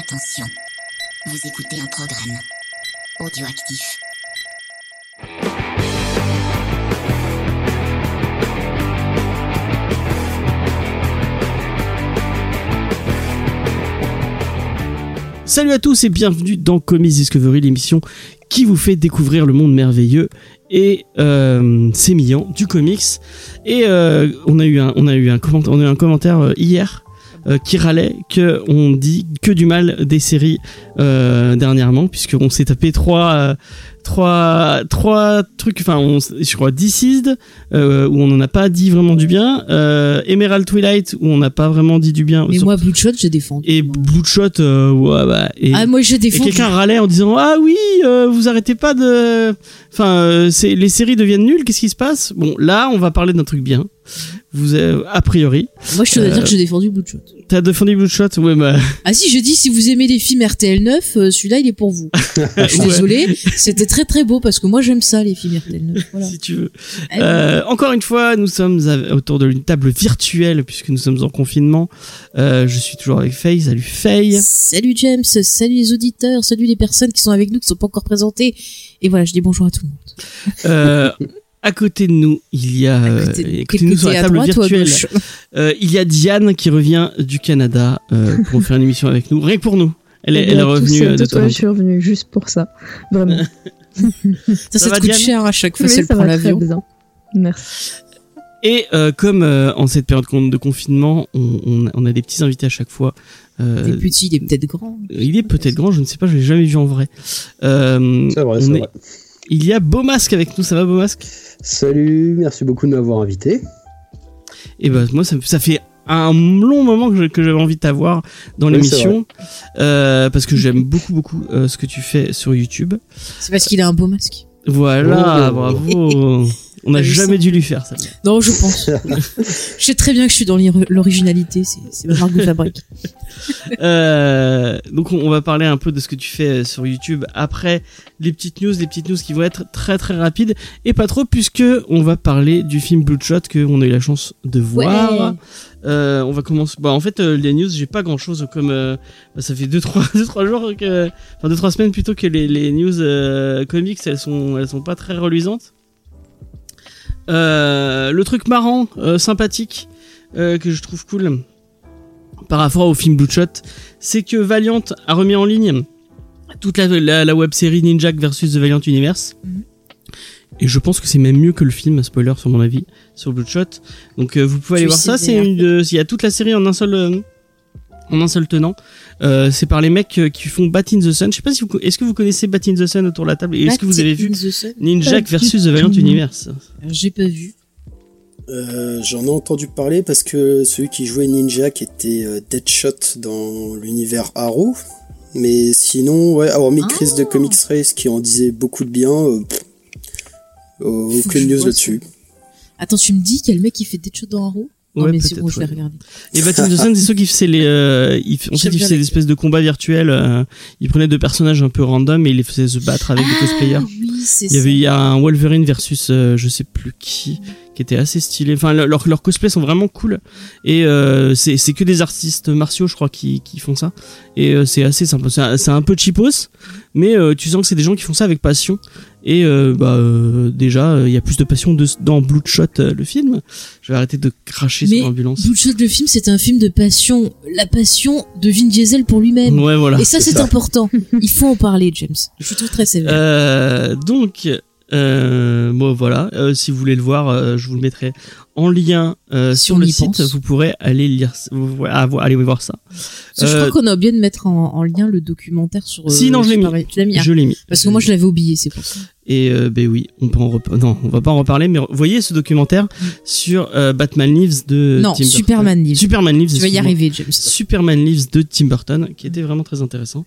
Attention, vous écoutez un programme audioactif. Salut à tous et bienvenue dans Comics Discovery, l'émission qui vous fait découvrir le monde merveilleux et euh, sémillant du comics. Et on a eu un, on a eu un commentaire, on a eu un commentaire euh, hier euh, qui râlait que on dit que du mal des séries euh, dernièrement, puisqu'on s'est tapé trois, euh, trois, trois trucs, enfin, on, je crois Deceased, euh, où on n'en a pas dit vraiment du bien, euh, Emerald Twilight, où on n'a pas vraiment dit du bien, Mais sur- moi, Bloodshot, j'ai défendu. et Bloodshot, euh, ouais, bah, et, Ah, moi, j'ai et défendu. quelqu'un râlait en disant ah oui euh, vous arrêtez pas de enfin euh, c'est les séries deviennent nulles qu'est-ce qui se passe? Bon là on va parler d'un truc bien vous a priori Moi, je te dois dire que j'ai défendu Bloodshot. t'as défendu Bloodshot ouais bah Ah si, je dis, si vous aimez les films RTL 9, euh, celui-là, il est pour vous. je suis ouais, désolée. C'était très très beau parce que moi, j'aime ça, les films RTL 9. Voilà. si tu veux Ah, Euh, encore une fois nous sommes à- autour d'une table virtuelle puisque nous sommes en confinement Euh, je suis toujours avec Faye salut Faye Salut James, salut les auditeurs, salut les personnes qui sont avec nous, qui sont pas encore présentées. Et voilà, je dis bonjour à tout le monde. euh, à côté de nous il y a euh, Écoutez, écoutez nous sur côté la à table droite à virtuelle Euh, il y a Diane qui revient du Canada euh, pour faire une émission avec nous. Rien que pour nous. Elle est, elle est revenue de Toronto. je suis revenue juste pour ça. Vraiment. Ça, Ça ça, te coûte cher à chaque fois si elle prend l'avion. Merci. Et euh, comme euh, en cette période de confinement, on, on- on a des petits invités à chaque fois. Euh, T'es petit, il est peut-être grand. il est peut-être grand, je ne sais pas, je l'ai jamais vu en vrai. Euh, C'est vrai, c'est est- vrai. Il y a Beau Masque avec nous, ça va Beau Masque Salut, merci beaucoup de m'avoir invité. Et ben moi ça, ça fait un long moment que j'avais envie de t'avoir dans Oui, l'émission euh, parce que j'aime beaucoup beaucoup euh, ce que tu fais sur YouTube. C'est parce qu'il a un beau masque. Voilà, Oh. bravo. On n'a Je jamais dû lui faire ça. Non, je pense. je sais très bien que je suis dans l'originalité, c'est ma marque de fabrique. Euh, donc on va parler un peu de ce que tu fais euh, sur YouTube après les petites news, les petites news qui vont être très très rapides et pas trop puisque on va parler du film Bloodshot que on a eu la chance de voir. Ouais. Euh, on va commencer. Bah en fait euh, les news j'ai pas grand chose comme euh, bah, ça fait deux trois deux trois jours que enfin deux trois semaines plutôt que les, les news euh, comics elles sont elles sont pas très reluisantes. Euh, le truc marrant, euh, sympathique euh, que je trouve cool par rapport au film Bloodshot, c'est que Valiant a remis en ligne toute la, la, la web série Ninja versus The Valiant Universe. Mhm. Et je pense que c'est même mieux que le film, spoiler sur mon avis, sur Bloodshot. Donc euh, vous pouvez aller voir ça. C'est il y a toute la série en un seul, euh, en un seul tenant. Euh, c'est par les mecs euh, qui font Bat in the Sun. Je sais pas si vous, est-ce que vous connaissez Bat in the Sun autour de la table? Et est-ce que vous avez vu Ninja versus The Valiant. Universe? J'ai pas vu. Euh, J'en ai entendu parler parce que celui qui jouait Ninja, qui était euh, Deadshot dans l'univers Arrow. Mais sinon, ouais, hormis Ah. Chris de Comics Race qui en disait beaucoup de bien, euh, pff, euh, aucune je news là-dessus. Attends, tu me dis qu'il y a le mec qui fait des choses dans Arrow Non, Ouais, mais bon, je vais regarder. Et Bat in the Sun, c'est ceux qui faisaient les, euh, ils, f- ensuite J'aime ils faisaient des espèces de combats virtuels. euh, ils prenaient deux personnages un peu random et ils les faisaient se battre avec des cosplayers. Ah oui, c'est Il y avait il y a un Wolverine versus euh, je sais plus qui qui était assez stylé. Enfin le- leurs leurs cosplays sont vraiment cool et euh, c'est c'est que des artistes martiaux je crois qui qui font ça et euh, c'est assez sympa. C'est un, c'est un peu cheapos mais euh, tu sens que c'est des gens qui font ça avec passion et euh, bah euh, déjà euh, il y a plus de passion de, dans Bloodshot euh, le film. Je vais arrêter de cracher Mais sur l'ambulance. Bloodshot, le film, c'est un film de passion. La passion de Vin Diesel pour lui-même. Ouais voilà. Et ça, c'est important. Il faut en parler, James. Je trouve très sévère. Euh, donc, euh, bon voilà, euh, si vous voulez le voir, euh, je vous le mettrai en lien euh, Si sur le site. pense. Vous pourrez aller lire, vous aller voir ça. Je euh, crois qu'on a oublié de mettre en, en lien le documentaire sur. euh, Si, non, je l'ai mis. Tu l'as mis. ah. Je l'ai mis. Parce que moi, je l'avais oublié, c'est pour ça. Et euh, ben oui, on peut en rep- non, on va pas en reparler, mais voyez ce documentaire sur euh, Batman Lives de non, Tim Burton. Superman Lives. Superman Lives. Tu vas y arriver, James. Superman Lives de Tim Burton, qui était vraiment très intéressant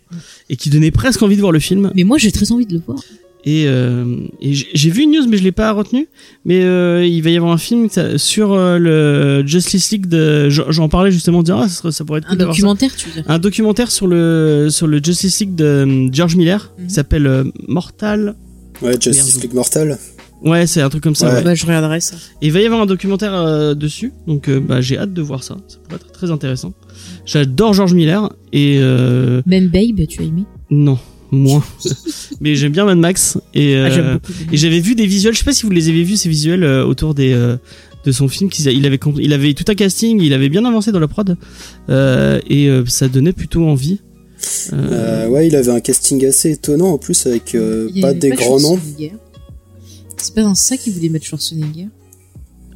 et qui donnait presque envie de voir le film. Mais moi, j'ai très envie de le voir. Et, euh, et j'ai vu une news, mais je l'ai pas retenu. Mais euh, il va y avoir un film sur euh, le Justice League de. J'en parlais justement, en disant ah, ça, serait- ça pourrait être Un cool d'avoir ça. documentaire, tu veux dire? Un documentaire sur le sur le Justice League de euh, George Miller Mhm. qui s'appelle euh, Mortal. Ouais, Justice Merde. League Mortal. Ouais, c'est un truc comme ça. Ouais. ouais. Bah, je regarderai ça. Et il va y avoir un documentaire euh, dessus, donc euh, bah, j'ai hâte de voir ça. Ça pourrait être très intéressant. J'adore George Miller et euh, Même Babe, tu as aimé? Non moins, mais j'aime bien Mad Max et, Ah, euh, et j'avais vu des visuels. Je sais pas si vous les avez vus ces visuels euh, autour des euh, de son film. Il avait comp- il avait tout un casting, il avait bien avancé dans la prod euh, et euh, ça donnait plutôt envie. Euh, Euh, ouais, il avait un casting assez étonnant en plus avec euh, pas des grands noms. C'est pas dans ça qu'il voulait mettre Schwarzenegger?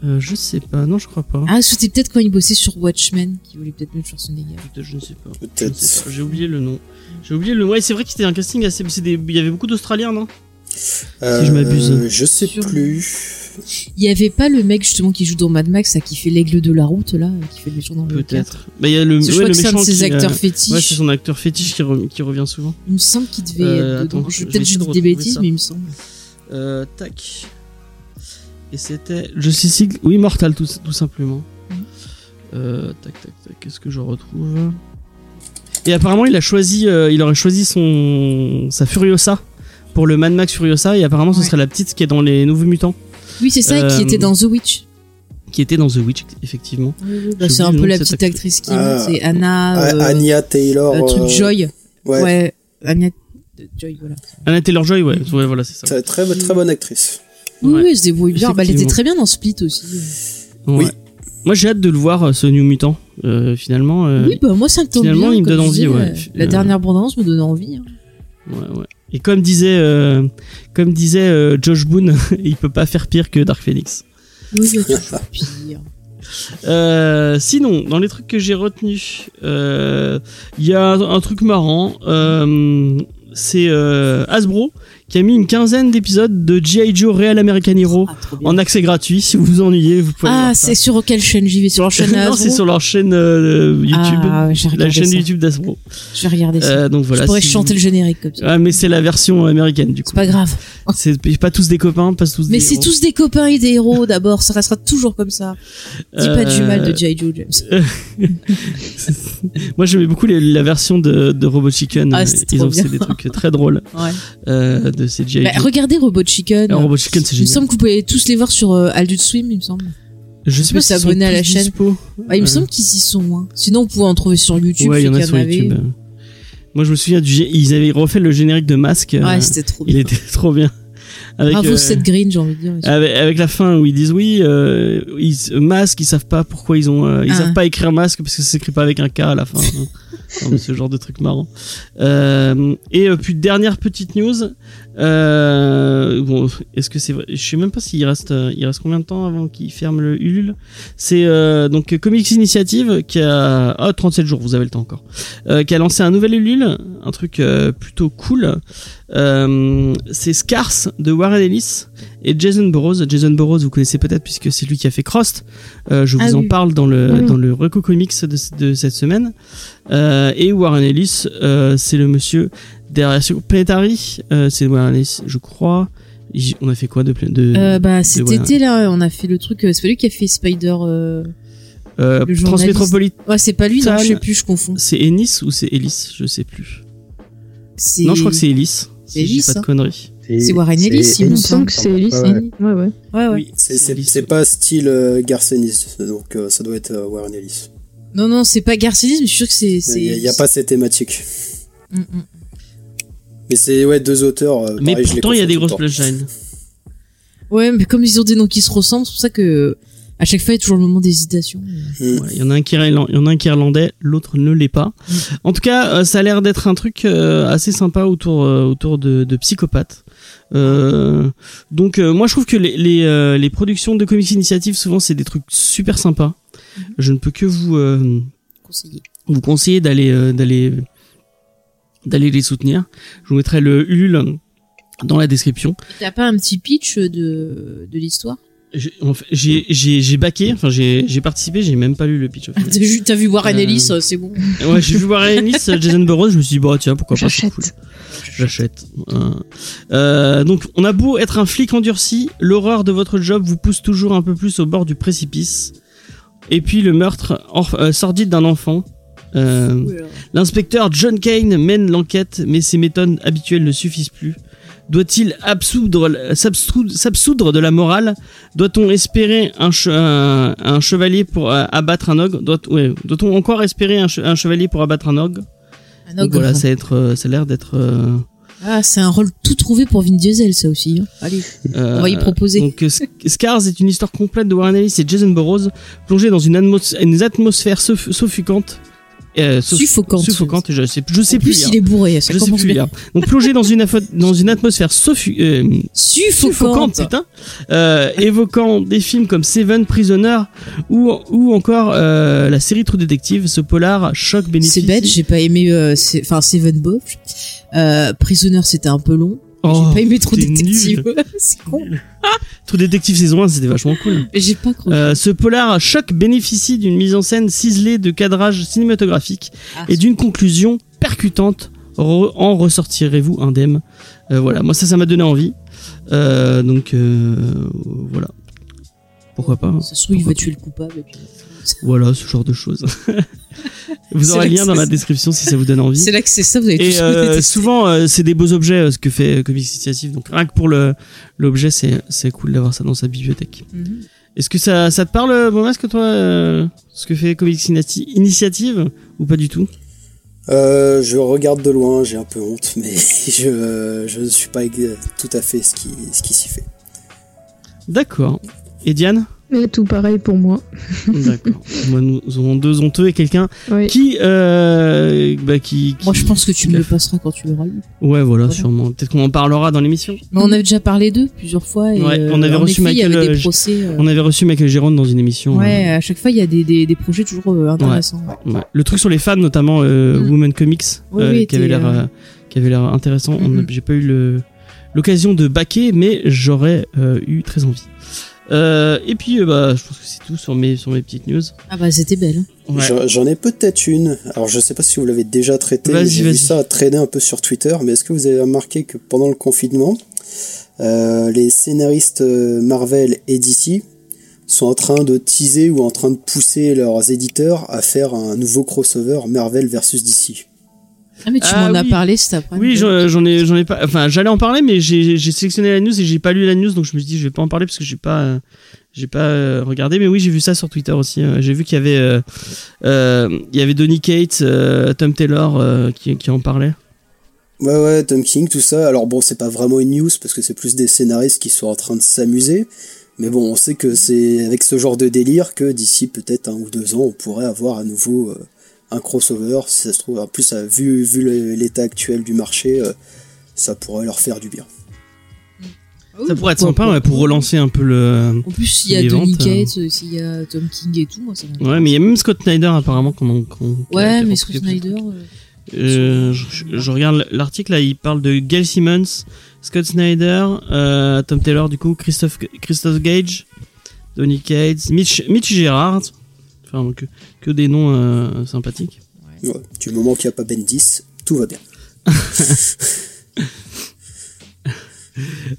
Euh, je sais pas, non je crois pas. Ah, c'était peut-être quand il bossait sur Watchmen qu'il voulait peut-être mettre Schwarzenegger. Peut-être, je ne sais pas. Peut-être. Je J'ai oublié le nom. J'ai oublié le nom. Ouais, c'est vrai que c'était un casting assez. des- Il y avait beaucoup d'Australiens, non? Euh, je m'abuse. Je sais Sur- plus. Il y avait pas le mec justement qui joue dans Mad Max, là, qui fait l'aigle de la route là, qui fait le méchant dans le 4. Peut-être. Bah, il y a le, Je ouais, crois le que c'est un méchant de ses qui, euh, acteurs Ouais, fétiches. c'est son acteur fétiche qui, re- qui revient souvent. Il me semble qu'il devait Euh, être attends, Je je peut-être de dire des bêtises, ça. mais il me semble. Euh, tac. Et c'était. Je sais si. Oui, Mortal, tout, tout simplement. Mhm. Euh, tac, tac, tac. Qu'est-ce que je retrouve? Et apparemment, il a choisi. euh, il aurait choisi son. Sa Furiosa. Pour le Mad Max Furiosa. Et apparemment, ce Ouais. serait la petite qui est dans les Nouveaux Mutants. Oui, c'est ça, Euh, qui était dans The Witch. Qui était dans The Witch, effectivement. Bah, J'ai c'est un le peu la petite actrice qui Ah. c'est Anna. Ah, euh, Anya Taylor. euh, truc euh, Joy. Ouais. Ouais. Anya Joy, voilà. Anna Taylor-Joy, ouais. Ouais, voilà, c'est ça. Très, très, très bonne actrice. Oui, Ouais. oui, elle se débrouille bien. Bah, elle était très bien dans Split aussi. Ouais. Oui. Moi, j'ai hâte de le voir, ce New Mutant. Euh, finalement. euh, oui, bah, moi, ça me tombe finalement, bien. il me donne envie, dis, ouais. euh, La Euh, dernière bande-annonce me donne envie. hein. Ouais, ouais. Et comme disait, euh, comme disait euh, Josh Boone, il peut pas faire pire que Dark Phoenix. Oui, il pire. Euh, sinon, dans les trucs que j'ai retenus, euh, il y a un, un truc marrant. euh, c'est euh, Hasbro qui a mis une quinzaine d'épisodes de G.I. Joe Real American Hero Ah, en accès gratuit. Si vous vous ennuyez, vous pouvez. Ah, c'est sur quelle chaîne j'y vais Sur leur chaîne non, c'est sur leur chaîne euh, YouTube, Ah, ouais, j'ai la chaîne ça. YouTube d'Hasbro. Je vais regarder ça. Euh, donc voilà. je pourrais si chanter vous- le générique comme ça. Ah, mais c'est la version américaine du coup. C'est pas grave. C'est pas tous des copains, pas tous Mais des c'est héros. tous des copains et des héros d'abord. Ça restera toujours comme ça. Dis pas du mal de Euh, G.I. Joe James. Moi j'aimais beaucoup les- la version de, de Robot Chicken. Ah, c'était Ils ont fait des trucs très drôles Ouais. euh, de ces G.I. Bah, regardez Robot Chicken. Alors, Robot Chicken c'est il me semble que vous pouvez tous les voir sur euh, Adult Swim, il me semble. Je sais pas sont s'abonner à la chaîne. Ah, il me Euh, semble qu'ils y sont. Hein. Sinon, vous pouvez en trouver sur YouTube. Ouais, il y en a sur. YouTube. Moi je me souviens du ils avaient refait le générique de Masque. euh, Ouais, c'était trop il bien. était trop bien. Avec, Bravo euh, Seth Green, j'ai envie de dire. avec, avec la fin où ils disent oui, euh, ils, masque, ils savent pas pourquoi ils ont, euh, ils Ah. savent pas écrire masque parce que ça s'écrit pas avec un K à la fin. hein. Non, ce genre de truc marrant. Et puis dernière petite news. Euh, bon, est-ce que c'est vrai? Je sais même pas s'il reste, euh, il reste combien de temps avant qu'il ferme le Ulule? C'est euh, donc Comics Initiative qui a ah 37 jours, vous avez le temps encore. Euh, qui a lancé un nouvel Ulule, un truc euh, plutôt cool. Euh, c'est Scars de Warren Ellis et Jason Burroughs. Jason Burroughs, vous connaissez peut-être puisque c'est lui qui a fait. Euh, je vous Ah en oui. parle dans le oui. dans le Reco Comics de, de cette semaine. Euh, et Warren Ellis, euh, c'est le monsieur derrière sur Planetary. Euh, c'est Warren Ellis, je crois. On a fait quoi de plein de Euh, bah, cet été, là, on a fait le truc. euh, C'est pas lui qui a fait Spider. euh, euh, Ouais, c'est pas lui, non, je sais plus, je confonds. C'est Ennis ou c'est Ellis Je sais plus. Non, je crois que c'est Ellis. C'est Si je dis Ellis, pas de hein. conneries. C'est Warren Ellis, il me semble. que c'est Ellis. Ouais. Ouais, ouais. Ouais, C'est- C'est Ellis. c'est pas style euh, Garcenis, donc euh, ça doit être euh, Warren Ellis. Non, non, c'est pas Garcenis, mais je suis sûr que c'est. c'est- Il n'y a, pas ces thématiques. Mais c'est ouais deux auteurs. euh, Mais pareil, les pourtant, il y a des grosses splashline. Ouais, mais comme ils ont des noms qui se ressemblent, c'est pour ça que à chaque fois il y a toujours le moment d'hésitation. Mm. Ouais, Il y en a un qui est irlan- il y en a un qui est irlandais, l'autre ne l'est pas. En tout cas, euh, ça a l'air d'être un truc euh, assez sympa autour euh, autour de, de psychopathes. Euh, donc euh, moi je trouve que les les, euh, les productions de comics initiative souvent c'est des trucs super sympas. Je ne peux que vous euh, Conseillé. vous conseiller d'aller euh, d'aller d'aller les soutenir. Je vous mettrai le Ulule dans la description. T'as pas un petit pitch de de l'histoire? J'ai j'ai baqué, enfin j'ai j'ai participé, j'ai même pas lu le pitch. T'as vu, Warren Ellis, euh, c'est bon. Ouais, j'ai vu Warren Ellis, Jason Burroughs, je me suis dit, bah tiens, pourquoi pas, J'achète. cool. J'achète. Euh, euh, donc, on a beau être un flic endurci, l'horreur de votre job vous pousse toujours un peu plus au bord du précipice. Et puis, le meurtre euh, sordide d'un enfant. Euh, L'inspecteur John Kane mène l'enquête, mais ses méthodes habituelles ne suffisent plus. doit-il absoudre, s'absou- s'absoudre de la morale? Doit-on espérer un, che- un, un chevalier pour euh, abattre un ogre? Ouais, Doit-on encore espérer un, che- un chevalier pour abattre un ogre? Donc ogre. Voilà, ça, va être, euh, ça a l'air d'être. euh, Ah, c'est un rôle tout trouvé pour Vin Diesel, ça aussi. hein. Allez, on va y proposer. Donc Sc- Scars est une histoire complète de Warren Ellis et Jason Burroughs plongée dans une, atmos- une atmosphère suffocante. Euh, suff- Suffocante. Suffocante, je sais, je sais en plus. plus, lire. il est bourré. Ça Je sais plus bien. lire. Donc plongé dans une, affo- dans une atmosphère suffu- euh, suffocante, Suffocante. putain, euh, évoquant des films comme Seven, Prisoner ou, ou encore euh, la série True Detective, ce polar choc bénéficie. C'est bête, j'ai pas aimé. euh, Enfin, Seven. Euh, Prisoner, c'était un peu long. Oh, j'ai pas aimé trop détective. c'est con. True Detective saison 1, c'était vachement cool. J'ai pas cru. Euh, ce polar choc bénéficie d'une mise en scène ciselée de cadrage cinématographique Ah, et d'une conclusion percutante. Re- en ressortirez-vous indemne Euh, Voilà, moi ça, ça m'a donné envie. Euh, donc voilà. Pourquoi pas hein. Ça se trouve, il tuer le coupable. et puis- Voilà, ce genre de choses. vous aurez le lien que dans la description si ça vous donne envie. C'est là que c'est ça, vous avez Et euh, souvent, euh, c'est des beaux objets euh, ce que fait Comics Initiative. Donc rien que pour le l'objet, c'est c'est cool d'avoir ça dans sa bibliothèque. Mhm. Est-ce que ça, ça te parle, euh, Bomasque, toi, euh, ce que fait Comics Inati- Initiative ou pas du tout? Euh, je regarde de loin, j'ai un peu honte, mais je, je ne suis pas tout à fait ce qui, ce qui s'y fait. D'accord. Et Diane? Et tout pareil pour moi. D'accord. Moi, nous avons deux honteux et quelqu'un Oui. qui, euh, bah, qui, qui- Moi, je pense que tu me le passeras quand tu l'auras lu. Ouais, voilà, Voilà. sûrement. Peut-être qu'on en parlera dans l'émission. Mais on avait déjà parlé d'eux plusieurs fois. Et Ouais, euh, on avait en reçu effet, Il y Michael, avait euh, des procès. euh, On avait reçu Michael Giron dans une émission. Ouais, à chaque fois, il y a des, des, des projets toujours euh, intéressants. ouais. euh, ouais. Le truc sur les femmes, notamment euh, Mm. Women Comics, Oui, euh, oui, qui avait l'air, euh, euh, qui avait l'air intéressant. On a- Mhm. J'ai pas eu le l'occasion de baquer, mais j'aurais euh, eu très envie. Euh, et puis, euh, bah, je pense que c'est tout sur mes sur mes petites news. Ah bah, c'était belle. Ouais. J'en- ai peut-être une. Alors je sais pas si vous l'avez déjà traité. J'ai vu vas-y. ça traîner un peu sur Twitter. Mais est-ce que vous avez remarqué que pendant le confinement, euh, les scénaristes Marvel et DC sont en train de teaser ou en train de pousser leurs éditeurs à faire un nouveau crossover Marvel versus DC. Ah, mais tu Ah m'en as parlé cet après Oui, j'en ai, j'en ai pas. Enfin, j'allais en parler, mais j'ai sélectionné la news et j'ai pas lu la news, donc je me suis dit je vais pas en parler parce que j'ai pas, euh, j'ai pas euh, regardé. Mais oui, j'ai vu ça sur Twitter aussi. euh, j'ai vu qu'il y avait, euh, euh, il y avait Donny Cates, euh, Tom Taylor euh, qui, qui en parlait. Ouais, ouais, Tom King, tout ça. Alors bon, c'est pas vraiment une news parce que c'est plus des scénaristes qui sont en train de s'amuser. Mais bon, on sait que c'est avec ce genre de délire que d'ici peut-être un ou deux ans, on pourrait avoir à nouveau euh, un crossover. Si ça se trouve, en plus, euh, vu, vu l'état actuel du marché, euh, ça pourrait leur faire du bien. Ça pourrait être sympa ouais, pour relancer un peu le. En plus, il y a Donny ventes, Cates, euh, s'il y a Tom King et tout, moi ça. Ouais, mais il y a même Scott Snyder apparemment qui Ouais, mais Scott. Snyder. euh, Euh, je, je regarde l'article là, il parle de Gail Simmons, Scott Snyder, euh, Tom Taylor du coup, Christophe Christophe Gage, Donny Cates, Mitch Mitch Gerard, enfin que, que des noms euh, sympathiques. Ouais. Du moment qu'il n'y a pas Bendis, tout va bien.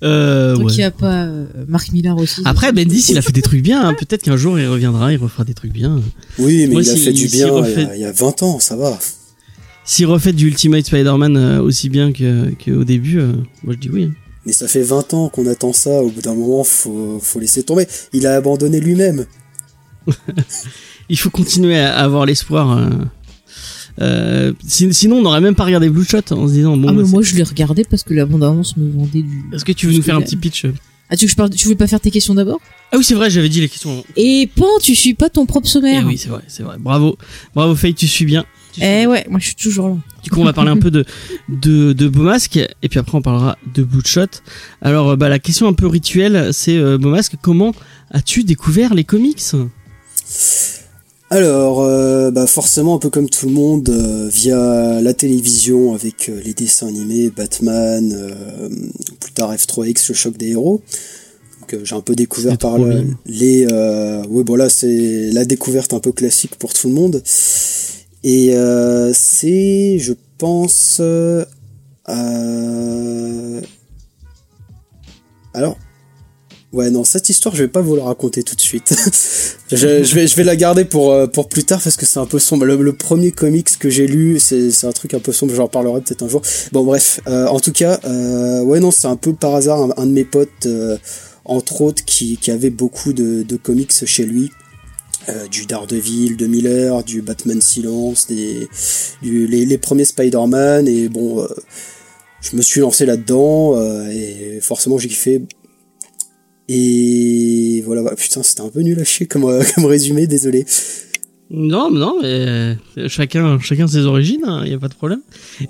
Euh, ouais. qu'il n'y a pas euh, Mark Millar aussi. Après Bendis, il a fait des trucs bien. hein. Peut-être qu'un jour il reviendra, il refera des trucs bien. Oui, mais Moi, il a si- fait du bien il, y refait- a, il y a 20 ans, ça va. S'il refait du Ultimate Spider-Man euh, aussi bien que qu'au début, euh, moi je dis oui. hein. Mais ça fait 20 ans qu'on attend ça, au bout d'un moment, faut, faut laisser tomber. Il a abandonné lui-même. Il faut continuer à avoir l'espoir. euh. Euh, sin- sinon, on n'aurait même pas regardé Blue Shot en se disant bon. Ah, bah, mais moi je l'ai regardé parce que la bande-annonce me vendait du. Est-ce que tu veux nous faire un petit pitch Ah, tu veux que je parle Tu voulais pas faire tes questions d'abord? Ah oui, c'est vrai, j'avais dit les questions. Et pan, tu suis pas ton propre Eh sommaire. oui, c'est vrai, c'est vrai. Bravo, bravo Faye, tu suis bien. Tu Eh bien. ouais, moi je suis toujours là. Du coup, on va parler un peu de de de Beaumasque et puis après on parlera de Bloodshot. Alors, euh, bah la question un peu rituelle, c'est euh, Beaumasque, comment as-tu découvert les comics? Alors, euh, bah forcément, un peu comme tout le monde, euh, via la télévision avec euh, les dessins animés, Batman, plus tard F3X, le choc des héros. Donc, j'ai un peu découvert C'est par le- les. Ouais, bon là, c'est la découverte un peu classique pour tout le monde. Et euh, c'est, je pense, alors, Ouais, non, cette histoire, je vais pas vous la raconter tout de suite. je, je vais, je vais la garder pour, euh, pour plus tard parce que c'est un peu sombre. Le, le premier comics que j'ai lu, c'est, c'est un truc un peu sombre, j'en parlerai peut-être un jour. Bon, bref, euh, en tout cas, euh, ouais, non, c'est un peu par hasard un, un de mes potes, euh, entre autres, qui, qui avait beaucoup de, de comics chez lui. Euh, du Daredevil de Miller, du Batman Silence, des, du, les, les premiers Spider-Man, et bon, je me suis lancé là-dedans, euh, et forcément j'ai kiffé. Et voilà, voilà. putain, c'était un peu nul à chier comme, euh, comme résumé, désolé. Non, non, mais euh, chacun, chacun ses origines, il y a pas de problème.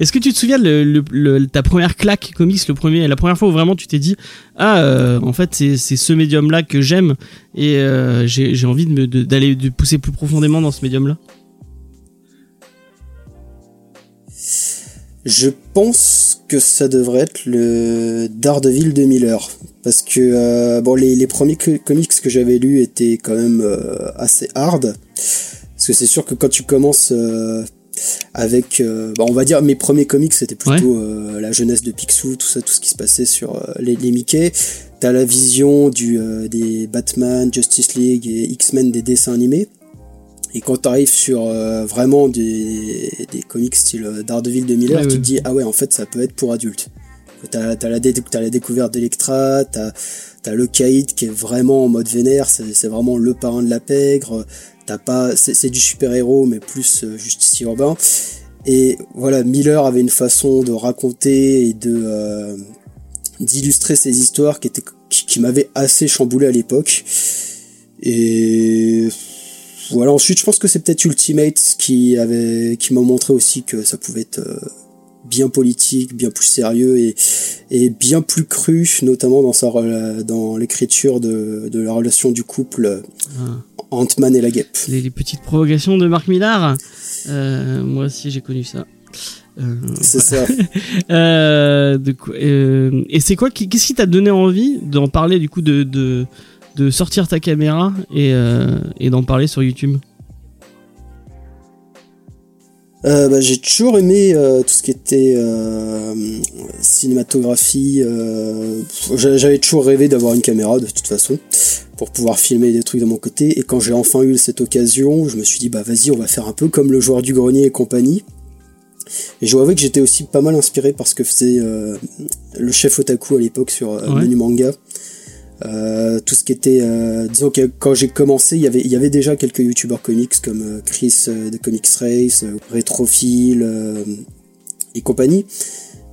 Est-ce que tu te souviens le, le, le- ta première claque comics, le premier, la première fois où vraiment tu t'es dit ah euh, en fait c'est ce médium là que j'aime et j'ai envie de me- d'aller de, pousser plus profondément dans ce médium là. Je pense que ça devrait être le Daredevil de Miller. Parce que euh, bon, les, les premiers co- comics que j'avais lus étaient quand même euh, assez hard. Parce que c'est sûr que quand tu commences euh, avec, bah, on va dire, mes premiers comics, c'était plutôt la jeunesse de Picsou, tout ça, tout ce qui se passait sur les, les Mickey. T'as la vision du, des Batman, Justice League et X-Men des dessins animés. Et quand t'arrives sur euh, vraiment des, des comics style euh, Daredevil de Miller, Ouais, tu te dis ah ouais en fait ça peut être pour adultes. T'as t'as la, dé- t'as la découverte d'Electra, t'as t'as le Caïd qui est vraiment en mode vénère, c'est vraiment le parrain de la pègre. T'as pas c'est du super héros mais plus euh, urbain. Et voilà Miller avait une façon de raconter et de euh, d'illustrer ses histoires qui était qui, qui m'avait assez chamboulé à l'époque. Et voilà, ensuite je pense que c'est peut-être Ultimate qui avait qui m'a montré aussi que ça pouvait être euh, bien politique, bien plus sérieux et, et bien plus cru, notamment dans sa dans l'écriture de, de la relation du couple Ah. Ant-Man et la guêpe. Les, les petites provocations de Marc Millar. Euh, moi aussi j'ai connu ça. Euh, C'est ça. Euh, de et c'est quoi Qu'est-ce qui t'a donné envie d'en parler du coup de de, de sortir ta caméra et euh, et d'en parler sur YouTube Euh, bah, j'ai toujours aimé euh, tout ce qui était cinématographie. j'a- J'avais toujours rêvé d'avoir une caméra de toute façon pour pouvoir filmer des trucs de mon côté. Et quand j'ai enfin eu cette occasion, je me suis dit bah vas-y, on va faire un peu comme le joueur du grenier et compagnie. Et je dois avouer que j'étais aussi pas mal inspiré par ce que faisait le chef otaku à l'époque sur Ouais. Menu Manga. Euh, tout ce qui était, euh, disons que quand j'ai commencé, il y avait, déjà quelques youtubeurs comics comme euh, Chris euh, de Comics Race, Retrophile et compagnie.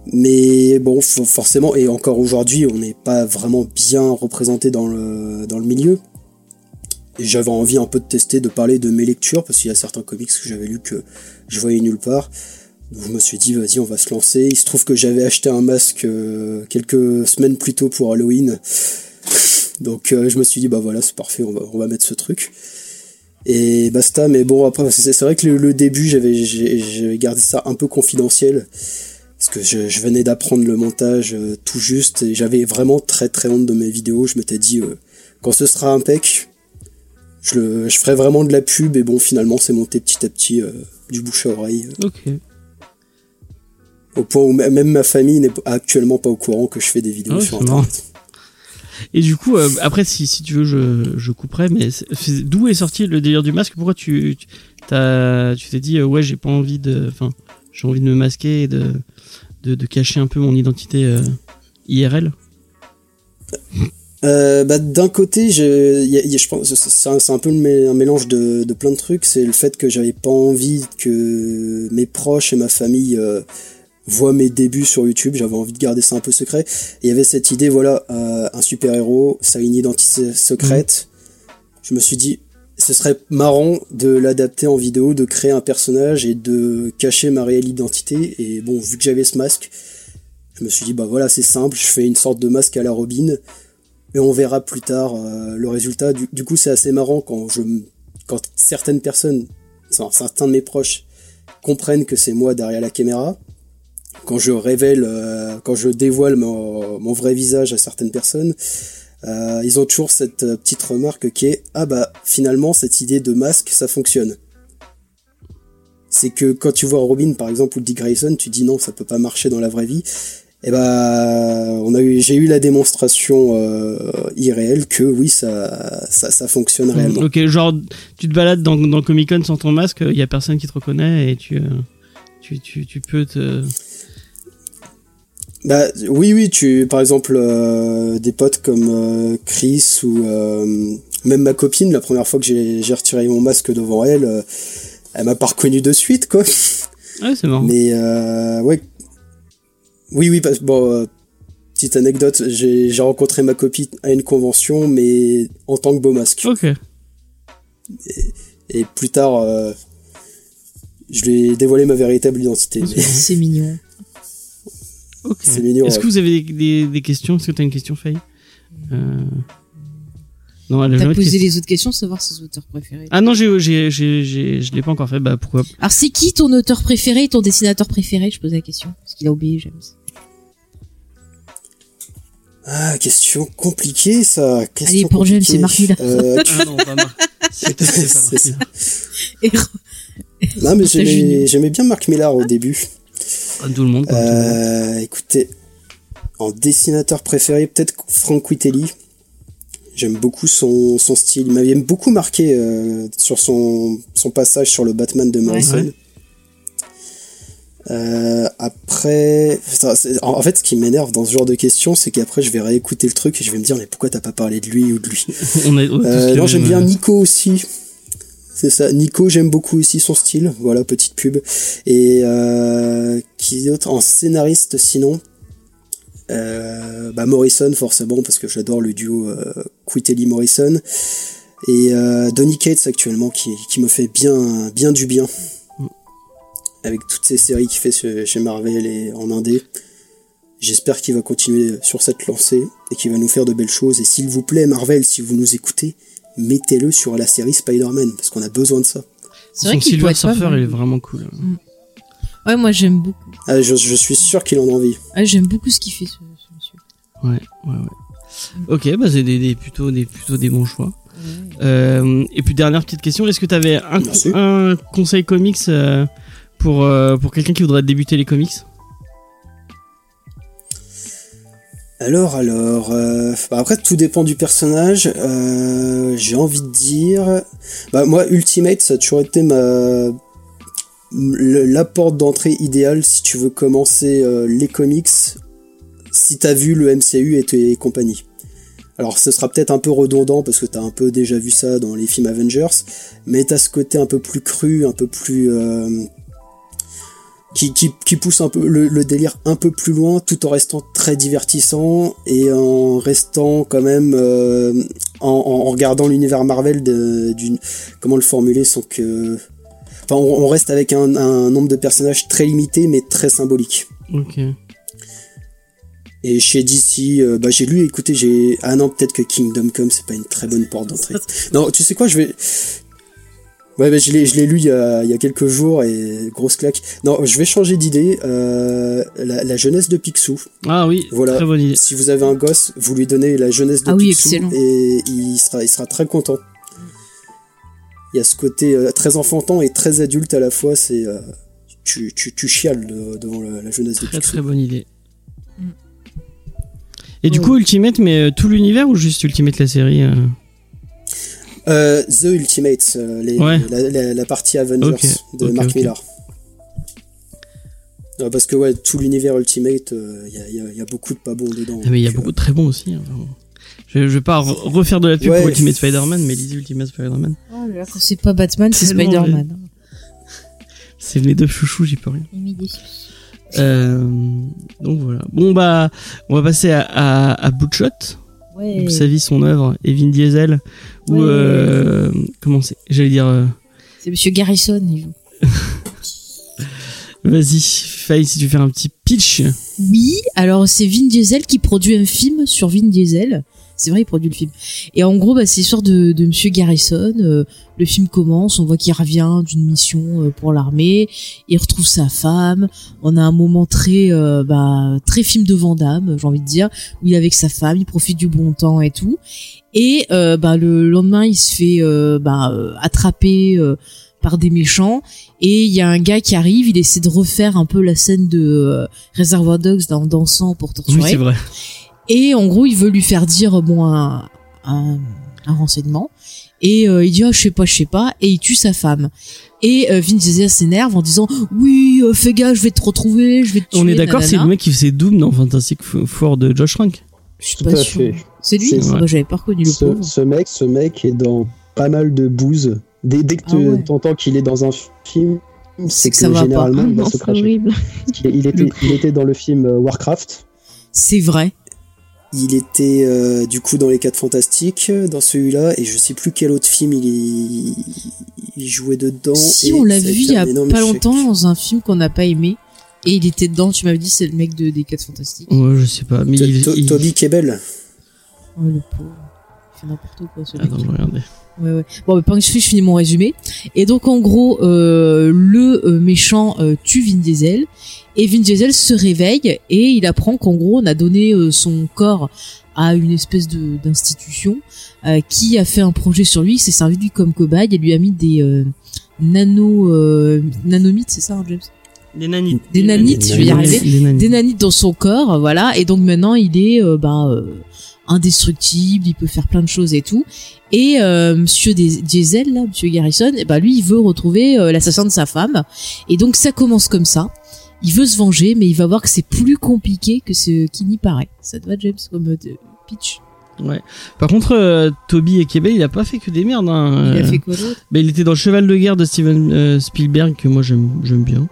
Mais bon, for- forcément, et encore aujourd'hui, on n'est pas vraiment bien représenté dans le, dans le milieu. J'avais envie un peu de tester, de parler de mes lectures, parce qu'il y a certains comics que j'avais lus que je voyais nulle part. Je me suis dit, vas-y, on va se lancer. Il se trouve que j'avais acheté un masque quelques semaines plus tôt pour Halloween. Donc euh, je me suis dit, bah voilà, c'est parfait, on va, on va mettre ce truc. Et basta, mais bon, après, c'est vrai que le, le début, j'avais gardé ça un peu confidentiel. Parce que je, je venais d'apprendre le montage euh, tout juste et j'avais vraiment très très honte de mes vidéos. Je m'étais dit, euh, quand ce sera impec, je, le, je ferai vraiment de la pub. Et bon, finalement, c'est monté petit à petit du bouche à oreille. Ok. au point où même ma famille n'est actuellement pas au courant que je fais des vidéos Ah sur. Internet. Et du coup, euh, après, si, si tu veux, je, je couperai, mais d'où est sorti le délire du masque? Pourquoi tu t'as- tu t'es dit, euh, ouais, j'ai pas envie de. Enfin, j'ai envie de me masquer et de, de, cacher un peu mon identité euh, IRL bah, d'un côté, je, je pense, c'est un, peu un mélange de, de plein de trucs. C'est le fait que j'avais pas envie que mes proches et ma famille voient mes débuts sur YouTube. J'avais envie de garder ça un peu secret. Et il y avait cette idée, voilà, euh, un super héros, ça a une identité secrète. Je me suis dit, ce serait marrant de l'adapter en vidéo, de créer un personnage et de cacher ma réelle identité. Et bon, vu que j'avais ce masque, je me suis dit, bah voilà, c'est simple, je fais une sorte de masque à la Robin et on verra plus tard euh, le résultat. Du, coup, c'est assez marrant quand je, quand certaines personnes, certains de mes proches, comprennent que c'est moi derrière la caméra. Quand je révèle, euh, quand je dévoile mon, mon vrai visage à certaines personnes, euh, ils ont toujours cette euh, petite remarque qui est ah bah finalement cette idée de masque ça fonctionne. C'est que quand tu vois Robin par exemple ou Dick Grayson, tu dis non ça peut pas marcher dans la vraie vie. Et bah, on a eu, j'ai eu la démonstration euh, irréelle que oui, ça, ça, ça fonctionne réellement. Ok, genre, tu te balades dans, dans Comic Con sans ton masque, il y a personne qui te reconnaît et tu, tu, tu, tu peux te. Bah oui, oui, tu, par exemple, euh, des potes comme euh, Chris ou euh, même ma copine, la première fois que j'ai j'ai retiré mon masque devant elle, euh, elle m'a pas reconnu de suite, quoi. Ouais, c'est marrant. Mais euh, ouais, oui, oui, parce bon, euh, petite anecdote, j'ai j'ai rencontré ma copine à une convention, mais en tant que beau masque. Ok. Et plus tard, euh, je lui ai dévoilé ma véritable identité. mais C'est mignon. Ok. C'est mignon, Est-ce ouais. que vous avez des, des, des questions? Est-ce que tu as une question, Faye? Euh... Non, elle a T'as posé les autres questions, savoir ses auteurs préférés. Ah non, j'ai, j'ai, j'ai, je l'ai pas encore fait. Bah pourquoi Alors, c'est qui ton auteur préféré et ton dessinateur préféré? Je pose la question. Parce qu'il a oublié, James. Ah, question compliquée, ça. Question Allez, pour James, compliquée. c'est Marc Millar. Euh, Ah non, pas Marc. C'est c'est pas Marc. Non, mais j'aimais bien Marc Millar au début. Pas tout le monde. Tout le monde. Euh, écoutez, en dessinateur préféré, peut-être Frank Whiteley. J'aime beaucoup son, son style. Il m'avait beaucoup marqué euh, sur son, son passage sur le Batman de Morrison. Ouais. Euh, après, en fait, ce qui m'énerve dans ce genre de questions, c'est qu'après, je vais réécouter le truc et je vais me dire, mais pourquoi t'as pas parlé de lui ou de lui? On euh, non, j'aime bien Nico aussi. C'est ça. Nico, j'aime beaucoup aussi son style. Voilà, petite pub. Et euh, qui d'autre en scénariste sinon euh, bah Morrison forcément parce que j'adore le duo euh, Quitelly Morrison et euh, Donny Cates actuellement qui, me fait bien du bien avec toutes ces séries qu'il fait chez Marvel et en Indé. J'espère qu'il va continuer sur cette lancée et qu'il va nous faire de belles choses. Et s'il vous plaît, Marvel, si vous nous écoutez, mettez-le sur la série Spider-Man, parce qu'on a besoin de ça. C'est vrai Son Silver pas Surfer, il est vraiment cool. Ouais, moi, j'aime beaucoup. Ah, je, je suis sûr qu'il en a envie. Ah, j'aime beaucoup ce qu'il fait, ce, ce monsieur. Ouais, ouais, ouais. Ok, bah c'est des, des plutôt des plutôt des bons choix. Euh, et puis dernière petite question, est-ce que tu avais un, conseil comics euh, pour euh, pour quelqu'un qui voudrait débuter les comics? Alors, alors, euh, bah après tout dépend du personnage. Euh, J'ai envie de dire, bah moi Ultimate ça a toujours été ma la porte d'entrée idéale si tu veux commencer euh, les comics. Si t'as vu le MCU et, et compagnie. Alors ce sera peut-être un peu redondant parce que t'as un peu déjà vu ça dans les films Avengers, mais t'as ce côté un peu plus cru, un peu plus qui, qui, qui pousse un peu le, le délire un peu plus loin tout en restant très divertissant et en restant quand même euh, en, en regardant l'univers Marvel d'une comment le formuler sans que enfin on, on reste avec un, un nombre de personnages très limité mais très symbolique Ok. et chez DC euh, bah j'ai lu écoutez j'ai ah non peut-être que Kingdom Come c'est pas une très bonne porte d'entrée non tu sais quoi je vais Ouais, bah, je l'ai, je l'ai lu il y, a, il y a quelques jours et grosse claque. Non, je vais changer d'idée. Euh, la, la jeunesse de Picsou. Ah oui, Voilà. très bonne idée. Si vous avez un gosse, vous lui donnez la jeunesse de Ah Picsou et il sera, il sera très content. Il y a ce côté euh, très enfantin et très adulte à la fois. C'est euh, tu, tu, tu chiales de- devant la, la jeunesse de Picsou. très bonne idée. Mm. Et du coup, Ultimate, mais tout l'univers ou juste Ultimate la série euh Euh, The Ultimates, euh, les- Ouais. la, la- la partie Avengers de Mark ok. Millar. Ouais, parce que ouais, tout l'univers Ultimate, il y, a, y a- y a beaucoup de pas bons dedans. Ah, mais il y a beaucoup de très bons aussi. hein. Je, je vais pas re- refaire de la pub Ouais. pour Ultimate Spider-Man, mais lisez Ultimate Spider-Man. Quand c'est pas Batman, c'est Spider-Man. C'est mes deux chouchous, j'y peux rien. Euh, donc voilà. Bon bah, on va passer à, à, à Bloodshot. Ouais. Sa vie, son œuvre, et Vin Diesel. Ou Ouais. euh, comment c'est J'allais dire. euh, C'est Monsieur Garrison. Vas-y, Faye, si tu fais un petit pitch. Oui, alors c'est Vin Diesel qui produit un film sur Vin Diesel. C'est vrai, il produit le film. Et en gros, bah, c'est l'histoire de, de Monsieur Garrison. Euh, le film commence, on voit qu'il revient d'une mission euh, pour l'armée. Il retrouve sa femme. On a un moment très, euh, bah, très film de Van Damme, j'ai envie de dire, où il est avec sa femme, il profite du bon temps et tout. Et euh, bah, le lendemain, il se fait euh, bah, attraper euh, par des méchants et il y a un gars qui arrive, il essaie de refaire un peu la scène de euh, Reservoir Dogs en dansant pour Oui, torturer. c'est vrai. Et en gros, il veut lui faire dire bon un, un, un renseignement. Et euh, il dit ah je sais pas, je sais pas, et il tue sa femme. Et euh, Vin Diesel s'énerve en disant oui euh, fais gaffe, je vais te retrouver, je vais te tuer. On est d'accord, c'est le mec qui faisait Doom dans Fantastic Four de Josh Trank. Je suis Tout pas fait. C'est lui ça. Moi, J'avais pas reconnu le Ce, pauvre. ce mec, ce mec est dans pas mal de bouses. Dès, dès que Ah ouais. tu entends qu'il est dans un film, c'est que, que ça va pas. généralement Ah il va non, se c'est cracher. horrible. Était, il était dans le film euh, Warcraft. C'est vrai. Il était euh, du coup dans les 4 Fantastiques, euh, dans celui-là, et je sais plus quel autre film il, il jouait dedans. Si et on l'a vu il y a pas échec. longtemps dans un film qu'on n'a pas aimé. Et il était dedans, tu m'avais dit c'est le mec de, des 4 Fantastiques. Ouais, je sais pas, mais To- il, To- il- Toby Kebbell. Ouais, le pauvre. Il fait n'importe quoi ce je vais regarder. Ouais, ouais. Bon, mais pendant que je, finis mon résumé. Et donc, en gros, euh, le euh, méchant euh, tue Vin Diesel. Et Vin Diesel se réveille et il apprend qu'en gros, on a donné euh, son corps à une espèce de d'institution euh, qui a fait un projet sur lui, il s'est servi de lui comme cobaye et lui a mis des euh, nano euh, nanomites, c'est ça, hein, James? Des nanites. Des nanites, je vais y arriver. Des nanites. Des nanites dans son corps, voilà. Et donc maintenant, il est euh, bah, euh, indestructible, il peut faire plein de choses et tout. Et euh, Monsieur Des- Diesel, là, Monsieur Garrison, eh ben lui, il veut retrouver euh, l'assassin de sa femme. Et donc ça commence comme ça. Il veut se venger, mais il va voir que c'est plus compliqué que ce qui n'y paraît. Ça te va, James, comme euh, de- pitch? Ouais. Par contre, euh, Toby et Kebel, il a pas fait que des merdes. Hein. Il a Euh, fait quoi d'autre? bah, il était dans le Cheval de guerre de Steven euh, Spielberg que moi j'aime bien.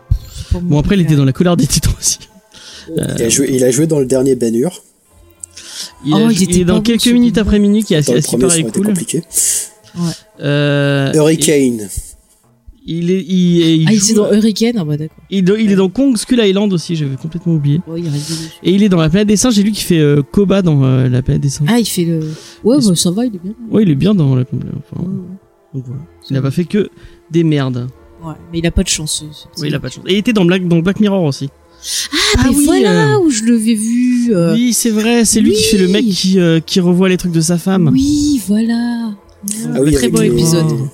Bon après, il était dans la colère des Titans aussi. Il, a joué, il a joué dans le dernier Ben Hur. Il, Oh, a- il il était est dans quelques minutes après minuit qui est assez, assez pareil cool. compliqué. Euh, Hurricane. Il est, il, il Ah, il joue- dans Hurricane Ah bah d'accord. il, il est dans Kong Skull Island aussi, j'avais complètement oublié. Ouais, il reste dessus. Et il est dans la planète des singes, j'ai lu qu'il fait euh, Koba dans euh, la planète des singes. Ah, il fait le... Ouais, bah ça va, il est bien. Ouais, il est bien dans la enfin, Ouais, ouais. donc voilà. Il a pas fait que des merdes. Ouais, mais il a pas de chance. Oui, il a pas de chance. Et il était dans Black, dans Black Mirror aussi. Ah, mais voilà où je l'avais vu. euh, Oui, c'est vrai, c'est lui oui. qui fait le mec qui, euh, qui revoit les trucs de sa femme. Oui, voilà. Ah oui, très bon les- épisode.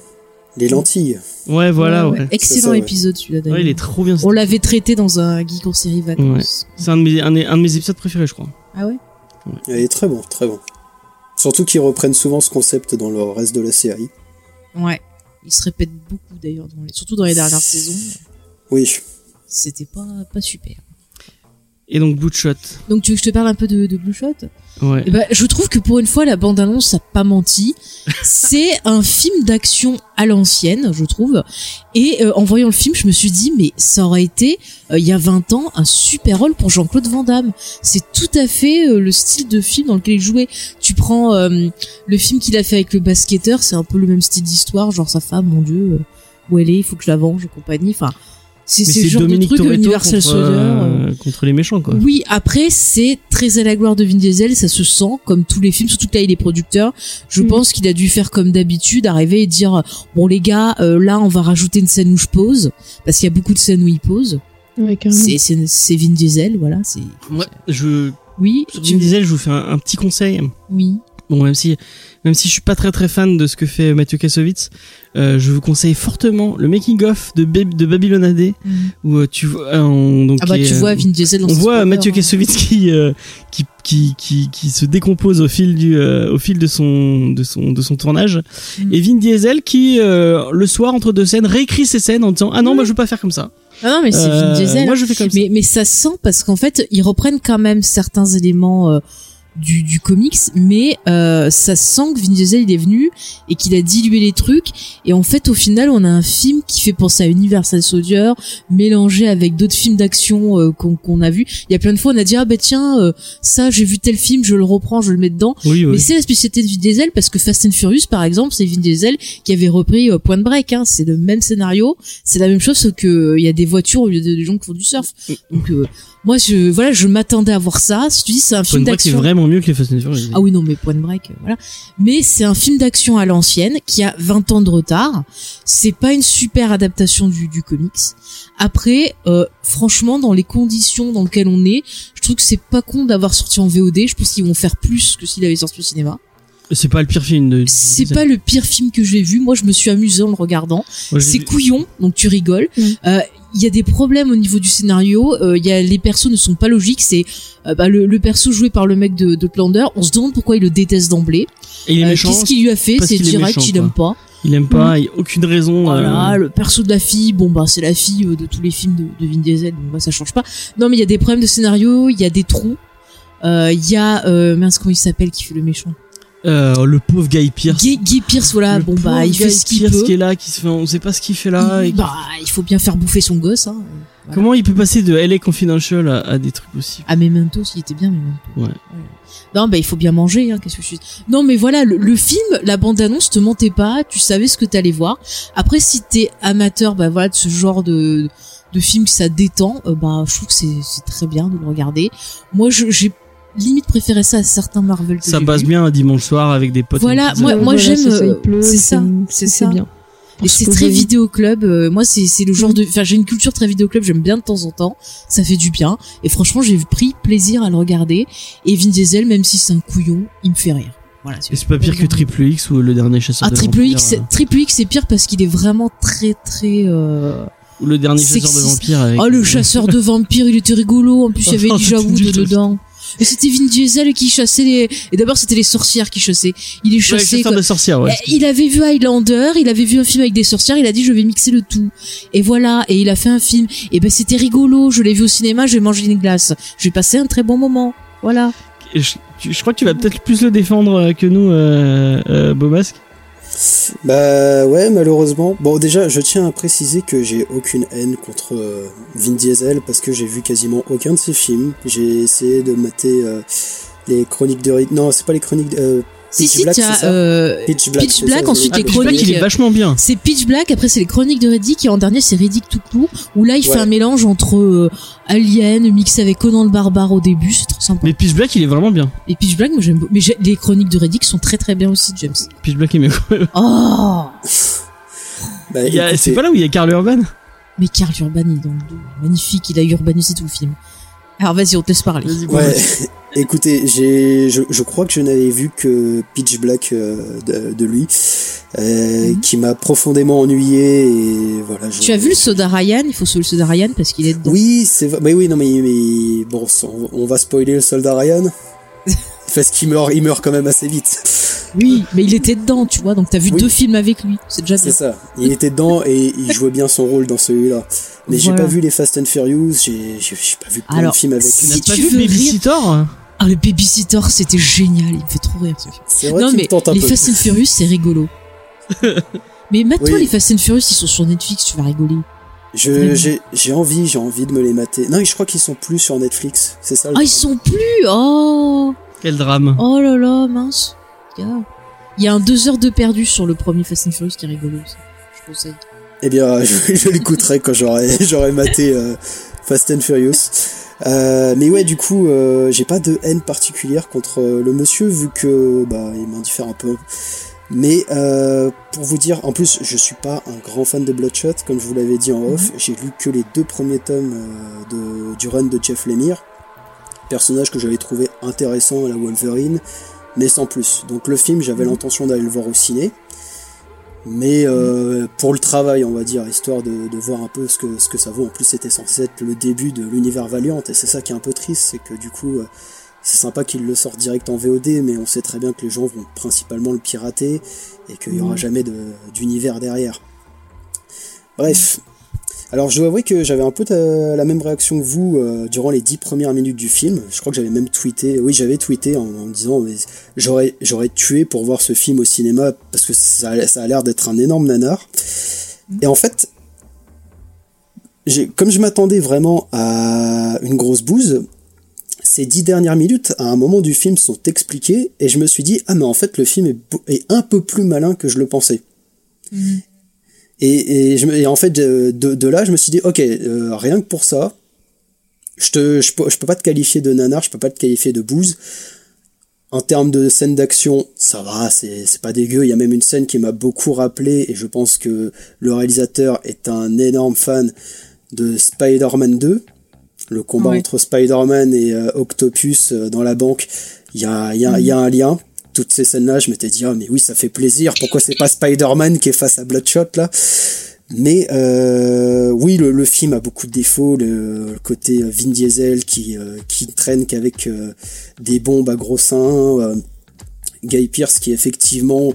Les lentilles. Ouais, voilà, Ouais, ouais. ouais. Excellent C'est ça, ouais. épisode celui-là d'ailleurs. Ouais, il est trop bien. On l'avait traité dans un geek en série vacances. C'est un, de mes- un, des- un de mes épisodes préférés, je crois. Ah ouais? Il est très bon, très bon. Surtout qu'ils reprennent souvent ce concept dans le reste de la série. Ouais. Il se répète beaucoup d'ailleurs, les- surtout dans les dernières saisons. Oui. C'était pas, pas super. Et donc Bloodshot. Donc tu veux que je te parle un peu de, de Blue Shot? Ouais. Ben, je trouve que pour une fois, la bande-annonce a pas menti. C'est un film d'action à l'ancienne, je trouve. Et euh, en voyant le film, je me suis dit, mais ça aurait été, euh, il y a 20 ans, un super rôle pour Jean-Claude Van Damme. C'est tout à fait euh, le style de film dans lequel il jouait. Tu prends euh, le film qu'il a fait avec le basketteur, c'est un peu le même style d'histoire, genre sa femme, mon Dieu, euh, où elle est, il faut que je la venge et compagnie. Enfin, c'est genre Dominique de truc Toretto Universal contre, Soldier. euh, euh, contre les méchants, quoi. oui, après c'est très à la gloire de Vin Diesel, ça se sent comme tous les films, surtout que là il est producteur. Je Mm. pense qu'il a dû faire comme d'habitude, arriver et dire bon les gars, euh, là on va rajouter une scène où je pose parce qu'il y a beaucoup de scènes où il pose. Ouais, carrément. C'est c'est c'est Vin Diesel, voilà. C'est Moi, je, oui, sur Vin Diesel, je vous fais un, un petit conseil. oui. Bon, même si, même si je suis pas très très fan de ce que fait Mathieu Kassovitz, euh, je vous conseille fortement le making of de, de Babylon AD où euh, tu vois, euh, on- donc Ah bah est, tu vois Vin Diesel dans on voit splendeurs, Mathieu hein. Kassovitz qui, euh, qui, qui, qui, qui se décompose au fil du, euh, au fil de son, de son, de son tournage. Mm. Et Vin Diesel qui, euh, le soir, entre deux scènes, réécrit ses scènes en disant, ah non, moi je veux pas faire comme ça. Ah non mais c'est Vin Diesel. Moi je fais comme ça. mais mais ça sent parce qu'en fait ils reprennent quand même certains éléments euh, du, du comics mais euh, ça sent que Vin Diesel il est venu et qu'il a dilué les trucs. Et en fait au final on a un film qui fait penser à Universal Soldier mélangé avec d'autres films d'action euh, qu'on a vu il y a plein de fois on a dit ah bah tiens euh, ça j'ai vu tel film je le reprends je le mets dedans. Oui, oui. mais c'est la spécialité de Vin Diesel parce que Fast and Furious par exemple c'est Vin Diesel qui avait repris euh, Point Break hein, c'est le même scénario. C'est la même chose sauf que euh, il y a des voitures au lieu de- des gens qui font du surf. Donc euh, moi je voilà je m'attendais à voir ça. Si tu dis c'est un Point film d'action. vraiment mieux que les Fast and Furious. ah oui non mais Point Break euh, voilà. Mais c'est un film d'action à l'ancienne qui a 20 ans de retard. C'est pas une super adaptation du, du comics. Après euh, franchement dans les conditions dans lesquelles on est je trouve que c'est pas con d'avoir sorti en VOD je pense qu'ils vont faire plus que s'il avait sorti au cinéma C'est pas le pire film de. C'est pas le pire film que j'ai vu. Moi, je me suis amusée en le regardant. C'est couillon, donc tu rigoles. Mm. Euh, Il y a des problèmes au niveau du scénario. Euh, Il y a les persos ne sont pas logiques. C'est euh, bah, le, le perso joué par le mec de, de Plunder. On se demande pourquoi il le déteste d'emblée. Et il est Euh, méchant. Qu'est-ce qu'il lui a fait? C'est qu'il est direct, il quoi. aime pas. Il aime pas, il y a aucune raison. Voilà, euh, le perso de la fille, bon bah c'est la fille euh, de tous les films de, de Vin Diesel, donc bah, ça change pas. Non mais il y a des problèmes de scénario, il y a des trous. Euh, Il y a euh, mince comment il s'appelle qui fait le méchant? Euh, le pauvre Guy Pierce. Guy, Guy Pierce voilà, Le bon bah il fait ce qu'il peut. qui est là, qui se fait, on sait pas ce qu'il fait là. et- Bah il faut bien faire bouffer son gosse. Hein. Voilà. Comment il peut passer de LA Confidential à, à des trucs aussi Ah Memento, il était bien Memento. Ouais. Non bah il faut bien manger. Hein, Qu'est-ce que je suis Non mais voilà le, le film, la bande annonce te mentait pas, tu savais ce que t'allais voir. Après si t'es amateur bah voilà de ce genre de de film que ça détend, euh, bah je trouve que c'est c'est très bien de le regarder. Moi je- j'ai limite préféré ça à certains Marvel Ça passe bien un dimanche soir avec des potes. Voilà, moi- Euh, moi, voilà, j'aime, c'est ça, il euh, c'est ça, c'est ça. bien. Et c'est très vidéoclub. euh, moi, c'est c'est le genre de. Enfin, j'ai une culture très vidéoclub. J'aime bien de temps en temps. Ça fait du bien. Et franchement, j'ai pris plaisir à le regarder. Et Vin Diesel, même si c'est un couillon, il me fait rire. Voilà. Et c'est pas pire que Triple X ou le dernier chasseur Ah, de Triple vampires. X, c'est- Triple X, c'est pire parce qu'il est vraiment très très. euh, euh, Ou le dernier chasseur de vampires avec. Oh, le chasseur de vampires, il était rigolo. En plus, il y avait c'était Wood dedans. Et c'était Vin Diesel qui chassait les. Et d'abord, c'était les sorcières qui chassaient. Il Ouais, de sorcières, ouais. Eh, Il avait vu Highlander, il avait vu un film avec des sorcières, il a dit je vais mixer le tout. Et voilà, et il a fait un film. Et ben c'était rigolo, je l'ai vu au cinéma, j'ai mangé une glace. J'ai passé un très bon moment. Voilà. Je, je crois que tu vas peut-être plus le défendre euh, que nous, euh, euh, Bobasque. Bah ouais, malheureusement. Bon, déjà, je tiens à préciser que j'ai aucune haine contre euh, Vin Diesel parce que j'ai vu quasiment aucun de ses films. J'ai essayé de mater euh, les chroniques de Riddick. Non, c'est pas les chroniques. Euh, Si, Pitch si, Black, ça euh, Pitch Black. Pitch Black, ça, ensuite les chroniques. qu'il est vachement bien. C'est Pitch Black, après c'est les chroniques de Riddick, et en dernier c'est Riddick tout court, où là il Ouais. fait un mélange entre euh, Alien, mixé avec Conan le Barbare au début, c'est trop sympa. Mais Pitch Black, il est vraiment bien. Et Pitch Black, moi j'aime beaucoup. Mais les chroniques de Riddick sont très très bien aussi, James. Pitch Black est mieux. Oh Bah, Il y a- écoutez, C'est pas là où il y a Carl Urban? Mais Karl Urban, il est dans le dos. Magnifique, il a urbanisé tout le film. Alors vas-y, on te laisse parler. Vas-y, Ouais. écoutez, j'ai, je, je crois que je n'avais vu que Pitch Black euh, de, de lui, euh, qui m'a profondément ennuyé et voilà. je- Tu as vu le soda Ryan? Il faut sauver le soda Ryan parce qu'il est dedans. Oui, c'est. Mais oui, non, mais, mais bon, on on va spoiler le soldat Ryan. Parce qu'il meurt, il meurt quand même assez vite. Oui, mais il était dedans, tu vois. Donc t'as vu Oui. deux films avec lui. C'est déjà C'est bien. ça. Il était dedans et il jouait bien son rôle dans celui-là. Mais j'ai pas vu les Fast and Furious, j'ai j'ai- j'ai pas vu plein Alors, de films avec si lui. n'as pas tu vu veux Babysitter Ah, le Babysitter, c'était génial. Il me fait trop rire. C'est vrai non, mais me tente un les peu. Fast and Furious, c'est rigolo. mais maintenant, Oui. les Fast and Furious, ils sont sur Netflix, tu vas rigoler. Je-. J'ai j'ai envie, j'ai envie de me les mater. Non, je crois qu'ils sont plus sur Netflix. C'est ça. le Ah, ils sont plus Oh Quel drame. Oh là là, mince. Il y a un deux heures de perdu sur le premier Fast and Furious qui est rigolo aussi. Je conseille. Eh bien, je, je l'écouterai quand j'aurai j'aurai maté euh, Fast and Furious. Euh, mais ouais, du coup, euh, j'ai pas de haine particulière contre euh, le monsieur vu que bah il m'indiffère un peu. Mais euh, pour vous dire, en plus, je suis pas un grand fan de Bloodshot, comme je vous l'avais dit en off. J'ai lu que les deux premiers tomes de, du run de Jeff Lemire, personnage que j'avais trouvé intéressant à la Wolverine, mais sans plus. Donc le film, j'avais l'intention d'aller le voir au ciné. Mais euh, pour le travail, on va dire, histoire de, de voir un peu ce que, ce que ça vaut. En plus, c'était censé être le début de l'univers Valiant, et c'est ça qui est un peu triste, c'est que du coup, euh, c'est sympa qu'ils le sortent direct en VOD, mais on sait très bien que les gens vont principalement le pirater, et qu'il n'y aura Mhm. jamais de- d'univers derrière. Bref. Alors, je dois avouer que j'avais un peu la même réaction que vous euh, durant les dix premières minutes du film. Je crois que j'avais même tweeté, oui, j'avais tweeté en, disant, j'aurais, j'aurais tué pour voir ce film au cinéma parce que ça, a- ça a l'air d'être un énorme nanar. Et en fait, comme je m'attendais vraiment à une grosse bouse, ces dix dernières minutes, à un moment du film, sont expliquées et je me suis dit, ah, mais en fait, le film est, un peu plus malin que je le pensais. Et, et, je, me- et en fait, de, de, là, je me suis dit, ok, euh, rien que pour ça, je, te, je, peux, je peux pas te qualifier de nanar, je peux pas te qualifier de bouse. En termes de scène d'action, ça va, c'est c'est pas dégueu. Il y a même une scène qui m'a beaucoup rappelé, et je pense que le réalisateur est un énorme fan de Spider-Man 2. Le combat Ouais. entre Spider-Man et euh, Octopus euh, dans la banque, il y a, il y, a, il y a un lien. Tout toutes ces scènes-là, je m'étais dit, ah, mais oui, ça fait plaisir. Pourquoi c'est pas Spider-Man qui est face à Bloodshot, là? Mais euh, oui, le, film a beaucoup de défauts. Le, côté euh, Vin Diesel qui euh, qui traîne qu'avec des bombes à gros seins. Guy Pierce qui effectivement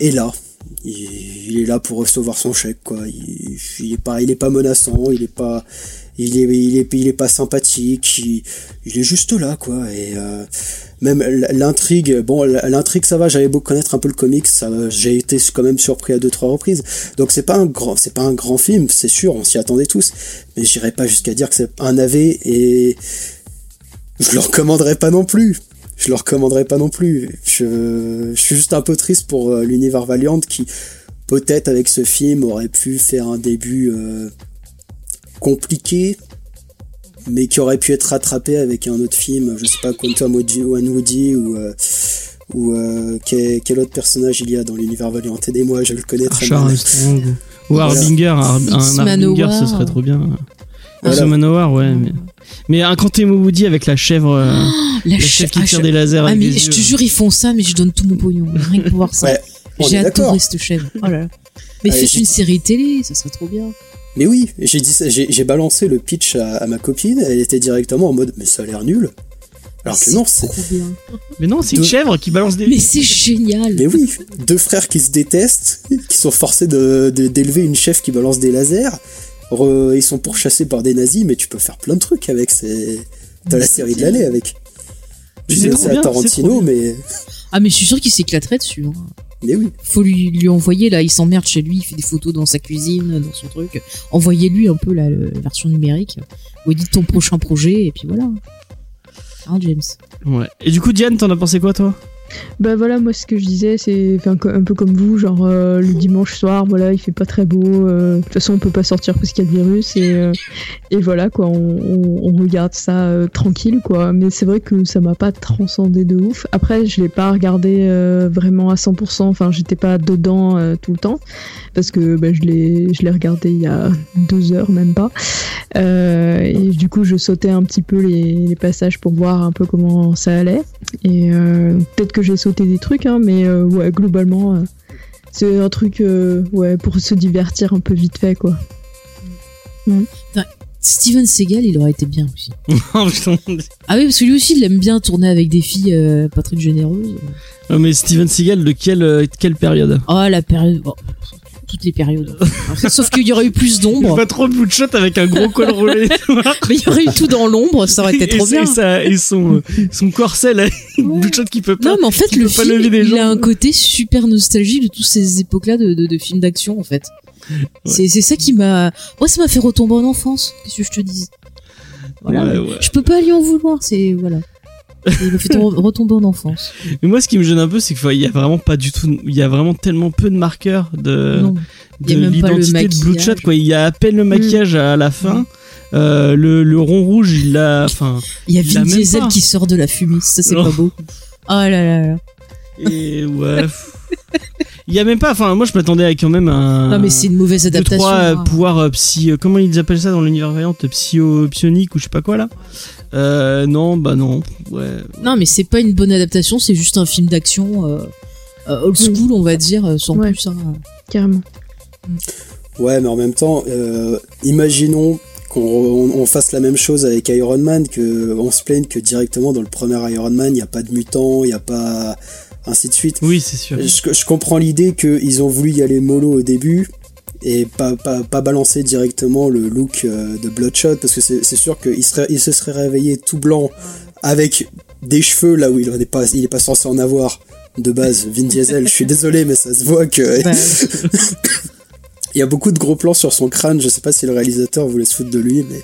est là. Il, il, est là pour recevoir son chèque, quoi. Il, il est pas, il est pas menaçant. Il est pas, il est, il est, pas sympathique. Il, est juste là, quoi. Et même l'intrigue, bon, l'intrigue ça va, j'avais beau connaître un peu le comics, j'ai été quand même surpris à deux trois reprises. Donc c'est pas un grand, pas un grand film, c'est sûr, on s'y attendait tous, mais j'irai pas jusqu'à dire que c'est un AV et je le recommanderais pas non plus. Je le recommanderais pas non plus. Je, je suis juste un peu triste pour euh, l'univers Valiant qui peut-être avec ce film aurait pu faire un début euh, compliqué mais qui aurait pu être rattrapé avec un autre film, je sais pas, Quantum Woody, One Woody ou euh, ou euh, quel, quel, autre personnage il y a dans l'univers Valiant? Aidez-moi, je le connais très bien. Ou Harbinger, un, un Harbinger, ce serait trop bien. Voilà. Manowar, ouais. Mais, mais un Quantum Woody avec la chèvre, oh, la, la, chèvre qui tire des lasers. Ah, mais des je yeux. te jure, ils font ça, mais je donne tout mon pognon. Rien que pour voir ça. Ouais, J'ai adoré cette chèvre. Oh là là. Mais Ouais, faites une série télé, ça serait trop bien. Mais oui, j'ai dit ça, j'ai j'ai balancé le pitch à, à ma copine, elle était directement en mode mais ça a l'air nul. Alors que non, c'est. Mais non, c'est une chèvre qui balance des. Mais c'est génial. mais oui, deux frères qui se détestent, qui sont forcés de de- d'élever une chef qui balance des lasers. Re- ils sont pourchassés par des nazis, mais tu peux faire plein de trucs avec. C'est t'as la série de l'année avec. Mais Je c'est sais, c'est à Tarantino, mais Ah, mais je suis sûr qu'il s'éclaterait dessus. hein. Mais oui. Faut lui, lui envoyer, là, il s'emmerde chez lui, il fait des photos dans sa cuisine, dans son truc. Envoyez-lui un peu la, version numérique. Vous dites ton prochain projet, et puis voilà. Hein, James? Ouais. Et du coup, Diane, t'en as pensé quoi, toi? Bah voilà, moi ce que je disais, c'est un peu comme vous, genre euh, le dimanche soir, voilà, il fait pas très beau. euh, De toute façon, on peut pas sortir parce qu'il y a le virus et euh, et voilà quoi, on, regarde ça tranquille quoi. Mais c'est vrai que ça m'a pas transcendé de ouf. Après, je l'ai pas regardé vraiment à 100%. Enfin, j'étais pas dedans tout le temps parce que bah, je l'ai regardé il y a deux heures même pas. Et du coup, je sautais un petit peu les, les passages pour voir un peu comment ça allait. Et peut-être que j'ai sauté des trucs, hein, mais euh, ouais, globalement, euh, c'est un truc euh, ouais, pour se divertir un peu vite fait, quoi. Steven Seagal, il aurait été bien aussi. Oh. Ah oui, parce que lui aussi, il aime bien tourner avec des filles euh, pas très généreuses. Oh, mais Steven Seagal, de quelle, euh, quelle période? Oh, la période... bon, toutes les périodes. Sauf qu'il y aurait eu plus d'ombre. fait trop de Bloodshot avec un gros col roulé. Mais il y aurait eu tout dans l'ombre, ça aurait été trop et, bien. Et, ça- et son, son corset, là, Bloodshot qui peut pas. Non, mais en fait, le pas film, il a jambes. un côté super nostalgique de toutes ces époques-là de, de, de films d'action, en fait. C'est c'est ça qui m'a... Moi, ça m'a fait retomber en enfance, qu'est-ce que je te dis? Voilà. Ouais, ouais. Je peux pas lui en vouloir, c'est... Voilà. Il m'a fait re- retomber en enfance. Mais moi, ce qui me gêne un peu, c'est qu'il y a vraiment pas du tout, il y a vraiment tellement peu de marqueurs de, non. A de l'identité de. Bloodshot, quoi. Il y a à peine le maquillage à la fin. Euh, le, le rond rouge, il l'a, enfin, Il y a Vin Diesel qui sort de la fumée, ça c'est Non. pas beau. Oh là là là. et ouais. Il y a même pas, enfin, moi, je m'attendais à quand même un. Non mais c'est une mauvaise deux, adaptation. trois euh, hein. pouvoirs euh, psy, euh, comment ils appellent ça dans l'univers variant, psyo, psionique ou je sais pas quoi là? Euh, non, bah non, ouais. Non mais c'est pas une bonne adaptation, c'est juste un film d'action euh, euh, old school, on va dire, euh, sans Ouais. plus. hein. Carrément. Ouais, mais en même temps, euh, imaginons qu'on on- on fasse la même chose avec Iron Man, que on se plaigne que directement dans le premier Iron Man, il n'y a pas de mutants, il n'y a pas ainsi de suite. Oui, c'est sûr. Je, je comprends l'idée qu'ils ont voulu y aller mollo au début et pas, pas, pas balancer directement le look euh, de Bloodshot parce que c'est sûr qu'il serait, il se serait réveillé tout blanc avec des cheveux là où il n'est pas, il est pas censé en avoir de base. Vin Diesel, je suis désolé, mais ça se voit que il y a beaucoup de gros plans sur son crâne. Je sais pas si le réalisateur voulait se foutre de lui, mais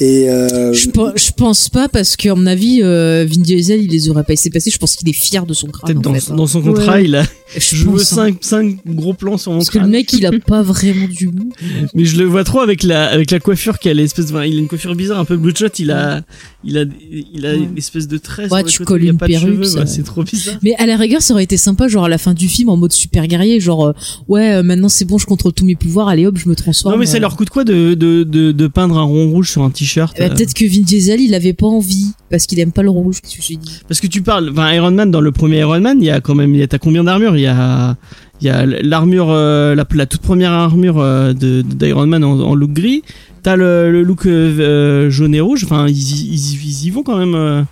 et euh, je, pe- je pense pas parce qu'à mon avis, euh, Vin Diesel, il les aurait pas laissé passer. Je pense qu'il est fier de son crâne. En fait, hein. dans son contrat, Ouais. il a, je veux pense, hein. 5 cinq gros plans sur mon Parce que le mec, il a pas vraiment du goût. Mais je le vois trop avec la avec la coiffure qui a l'espèce de, il a une coiffure bizarre un peu bloodshot, il a il a il a une espèce de trait Ouais, tu côté, colles il y a une pas perruque, c'est trop bizarre. Mais à la rigueur, ça aurait été sympa, genre à la fin du film, en mode super guerrier, genre euh, ouais, euh, maintenant c'est bon, je contrôle tous mes pouvoirs, allez hop, je me transforme. Non mais ça euh. leur coûte quoi de de de, de peindre un rond rouge sur un t-shirt euh, Peut-être que Vin Diesel, il avait pas envie parce qu'il aime pas le rouge. Dit Parce que tu parles, enfin Iron Man dans le premier Iron Man, il y a quand même, il y a t'as combien d'armures? Il y a, il y a l'armure, euh, la, la toute première armure euh, de d'Iron Man en, en look gris. T'as le, le look euh, euh, jaune et rouge. Enfin, ils, y- ils, ils y vont quand même euh,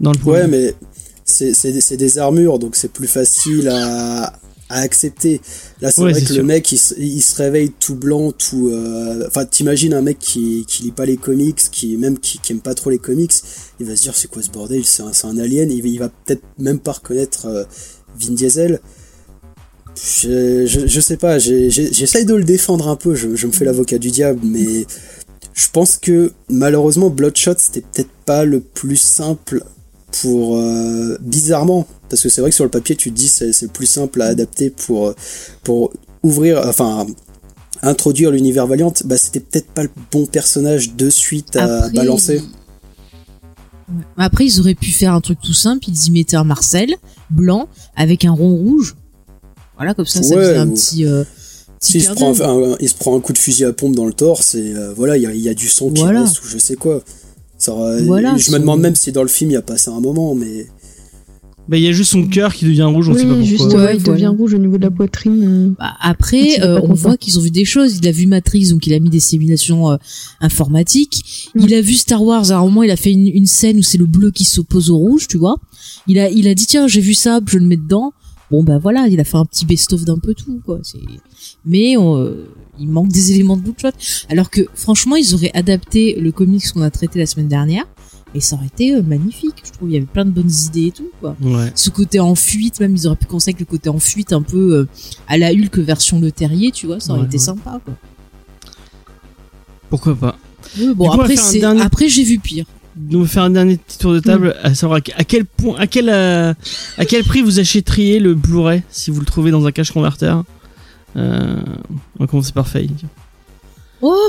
dans le premier. Ouais, mais c'est c'est des, c'est des armures, donc c'est plus facile à, à accepter. Là, c'est Ouais, vrai c'est que sûr. le mec, il, se- il se réveille tout blanc, tout. euh, Enfin, t'imagines un mec qui, qui lit pas les comics, qui même qui, qui aime pas trop les comics, il va se dire c'est quoi ce bordel C'est un, c'est un alien. Il, va- il va peut-être même pas reconnaître euh, Vin Diesel. Je, je, je sais pas, j'essaye de le défendre un peu, je, je me fais l'avocat du diable, mais je pense que malheureusement Bloodshot c'était peut-être pas le plus simple pour euh, bizarrement parce que c'est vrai que sur le papier tu te dis c'est c'est le plus simple à adapter pour pour ouvrir enfin introduire l'univers Valiant bah c'était peut-être pas le bon personnage de suite à Après, balancer. Après, ils auraient pu faire un truc tout simple. Ils y mettaient un Marcel blanc avec un rond rouge. Voilà, comme ça, ça Ouais, faisait un petit. euh, petit il se, prend un, un- il se prend un coup de fusil à pompe dans le torse et euh, voilà il y y a du sang qui reste ou je sais quoi ça Voilà, je me demande même si dans le film il y a passé un moment mais Bah, il y a juste son cœur qui devient rouge, on sait pas Oui, pourquoi. juste, Ouais, ouais, il voilà. devient rouge au niveau de la poitrine. Bah, Donc, après, euh, on voit qu'ils ont vu des choses. Il a vu Matrix, donc il a mis des simulations euh, informatiques. Mm. Il a vu Star Wars. À un moment, il a fait une, une scène où c'est le bleu qui s'oppose au rouge, tu vois. Il a, il a dit tiens, j'ai vu ça, je le mets dedans. Bon bah voilà, il a fait un petit best-of d'un peu tout, quoi. C'est, mais euh, il manque des éléments de Bloodshot. Alors que franchement, ils auraient adapté le comics qu'on a traité la semaine dernière, et ça aurait été euh, magnifique. Je trouve il y avait plein de bonnes idées et tout, quoi Ouais. ce côté en fuite, même ils auraient pu avec le côté en fuite un peu euh, à la Hulk version Le Terrier, tu vois, ça aurait Ouais, été ouais. sympa quoi. Pourquoi pas Oui, bon coup, après dernier- après j'ai vu pire. nous on va faire un dernier petit tour de table à savoir à que- à quel point à quel euh, à quel prix vous achèteriez le Blu-ray si vous le trouvez dans un cache converter euh, on va commencer par Faye Oh,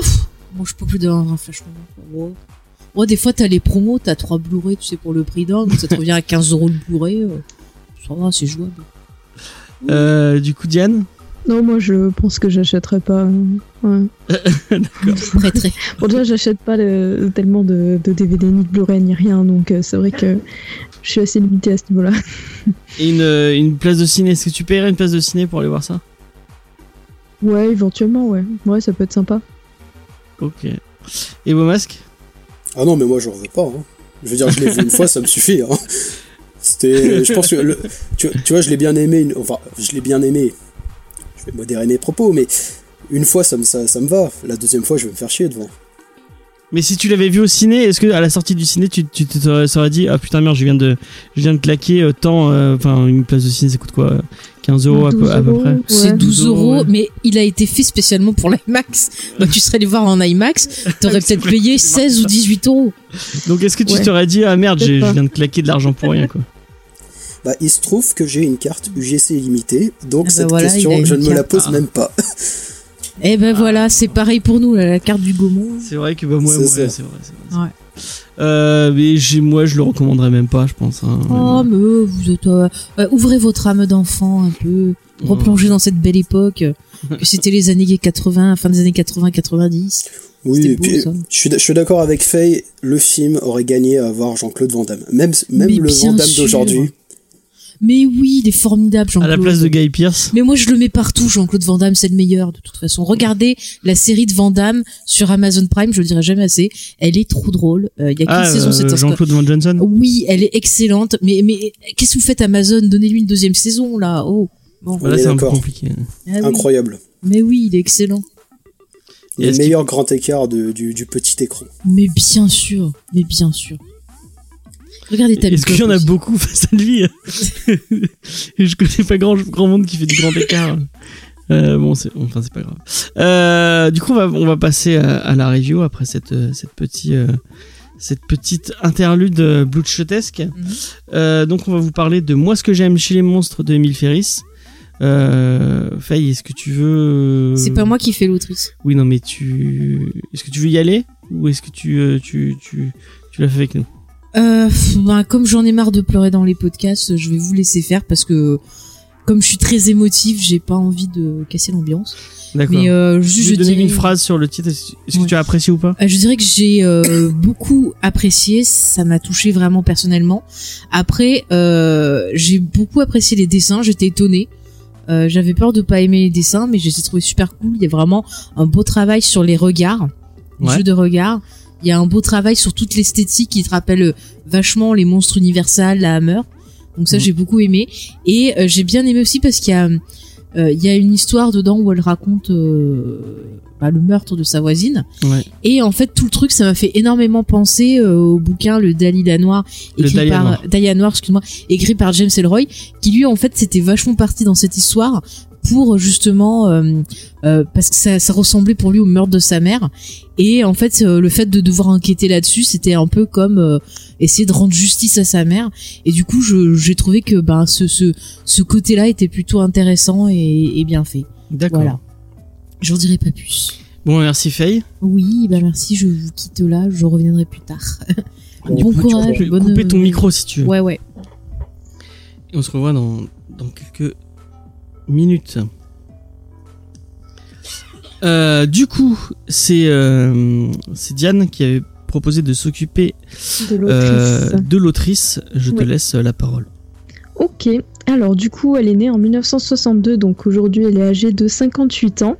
moi je peux plus dans un flash mob. Oh. Oh, des fois t'as les promos, t'as trois Blu-ray, tu sais pour le prix d'un, donc ça te revient à 15 euros le Blu-ray. euh, Ça va, c'est jouable. euh, du coup Diane? Non, moi je pense que j'achèterais pas. euh, Ouais. Très très. Bon, déjà, j'achète pas le- tellement de, de DVD ni de Blu-ray ni rien, donc euh, c'est vrai que je suis assez limitée à ce niveau-là. et une, une place de ciné est-ce que tu paierais une place de ciné pour aller voir ça? Ouais, éventuellement, ouais. Ouais, ça peut être sympa. ok et vos masques? Ah non, mais moi j'en veux pas. hein. Je veux dire, je l'ai vu une fois, ça me suffit. hein. C'était, je pense que le, tu, vois, je l'ai bien aimé. une- enfin, je l'ai bien aimé. Je vais modérer mes propos, mais une fois, ça me, ça me va. La deuxième fois, je vais me faire chier devant. Mais si tu l'avais vu au ciné est-ce que à la sortie du ciné tu tu te serais- serais dit ah putain merde je viens de je viens de claquer euh, tant euh, enfin une place de ciné ça coûte quoi euh, 15 euros à peu, 12 à peu euros, près? ouais. C'est 12 euros, ouais. mais il a été fait spécialement pour l'IMAX. Donc tu serais allé voir en IMAX, t'aurais peut-être payé c'est marrant, 16 ou ça. 18 euros. Donc est-ce que tu Ouais. t'aurais dit ah merde je viens de claquer de l'argent pour rien quoi? Bah, il se trouve que j'ai une carte UGC illimitée, donc Ah bah cette voilà, question, je ne me la pose Ah. même pas. Eh ben voilà, c'est pareil pour nous, la carte du Gaumont. C'est vrai que bah moi, C'est vrai. c'est vrai. Ouais. Euh, mais j'ai moi je le recommanderais même pas, je pense. hein. Oh, mais euh, vous êtes. euh, ouvrez votre âme d'enfant un peu. Replongez dans cette belle époque. Que c'était les années 80, fin des années 80-90. Oui, et beau, puis, je suis, d- je suis d'accord avec Faye, le film aurait gagné à avoir Jean-Claude Van Damme. Même, même Mais le Van Damme d'aujourd'hui. Mais oui, il est formidable, à la Jean-Claude. place de Guy Pierce. Mais moi, je le mets partout, Jean-Claude Van Damme, c'est le meilleur, de toute façon. Regardez la série de Van Damme sur Amazon Prime, je le dirai jamais assez. Elle est trop drôle. Euh, Il y a qu'une Ah, saison, euh, c'est un Jean-Claude Van Johnson. Oui, elle est excellente. Mais, mais qu'est-ce que vous faites Amazon? Donnez-lui une deuxième saison, là. Oh. Bon. C'est un peu compliqué. Ah oui. Incroyable. Mais oui, il est excellent. Le meilleur grand écart de- du, du petit écran. Mais bien sûr, mais bien sûr. Regardez ta Est-ce qu'il y en a beaucoup face à lui Je connais pas grand, grand monde qui fait du grand écart. Euh, bon, c'est enfin c'est pas grave. Euh, du coup, on va on va passer à, à la review après cette euh, cette petite euh, cette petite interlude euh, bloodshotesque. Mhm. Donc, on va vous parler de Moi ce que j'aime chez les monstres de Emile Ferris. Euh, Faye, est-ce que tu veux C'est pas moi qui fais l'autrice. Oui, non, mais tu. Est-ce que tu veux y aller? Ou est-ce que tu tu tu tu l'as fait avec nous? Euh, ben, comme j'en ai marre de pleurer dans les podcasts, je vais vous laisser faire parce que comme je suis très émotive, j'ai pas envie de casser l'ambiance. D'accord. Mais euh, je je donner dirais, une phrase sur le titre. Est-ce que Ouais. tu as apprécié ou pas? Euh, je dirais que j'ai euh, beaucoup apprécié, ça m'a touché vraiment personnellement. Après, euh, j'ai beaucoup apprécié les dessins, j'étais étonnée. Euh, J'avais peur de pas aimer les dessins, mais je les ai trouvés super cool. Il y a vraiment un beau travail sur les regards, le Ouais. jeu de regard. Il y a un beau travail sur toute l'esthétique qui te rappelle vachement les monstres universels, la Hammer. Donc ça, Mhm. j'ai beaucoup aimé. Et euh, j'ai bien aimé aussi parce qu'il y a, euh, il y a une histoire dedans où elle raconte euh, bah, le meurtre de sa voisine. Ouais. Et en fait, tout le truc, ça m'a fait énormément penser euh, au bouquin Le Dalila Noir, écrit Dahlia par Noir. Dahlia Noir, excuse-moi, écrit par James Elroy, qui lui, en fait, c'était vachement parti dans cette histoire pour justement euh, euh, parce que ça, ça ressemblait pour lui au meurtre de sa mère et en fait euh, le fait de devoir enquêter là-dessus c'était un peu comme euh, essayer de rendre justice à sa mère et du coup j'ai trouvé que ben ce ce, ce côté-là était plutôt intéressant et, et bien fait D'accord. voilà j'en dirai pas plus Bon, merci Faye. oui, bah merci, je vous quitte là, je reviendrai plus tard. Du bon coup, tu courage, peux bonne- couper ton micro si tu veux. Ouais, ouais. Et on se revoit dans, dans quelques minutes. Euh, du coup, c'est euh, c'est Diane qui avait proposé de s'occuper De euh, l'autrice. l'autrice. Je te laisse la parole. Ok, alors du coup, elle est née en 1962, donc aujourd'hui elle est âgée de 58 ans.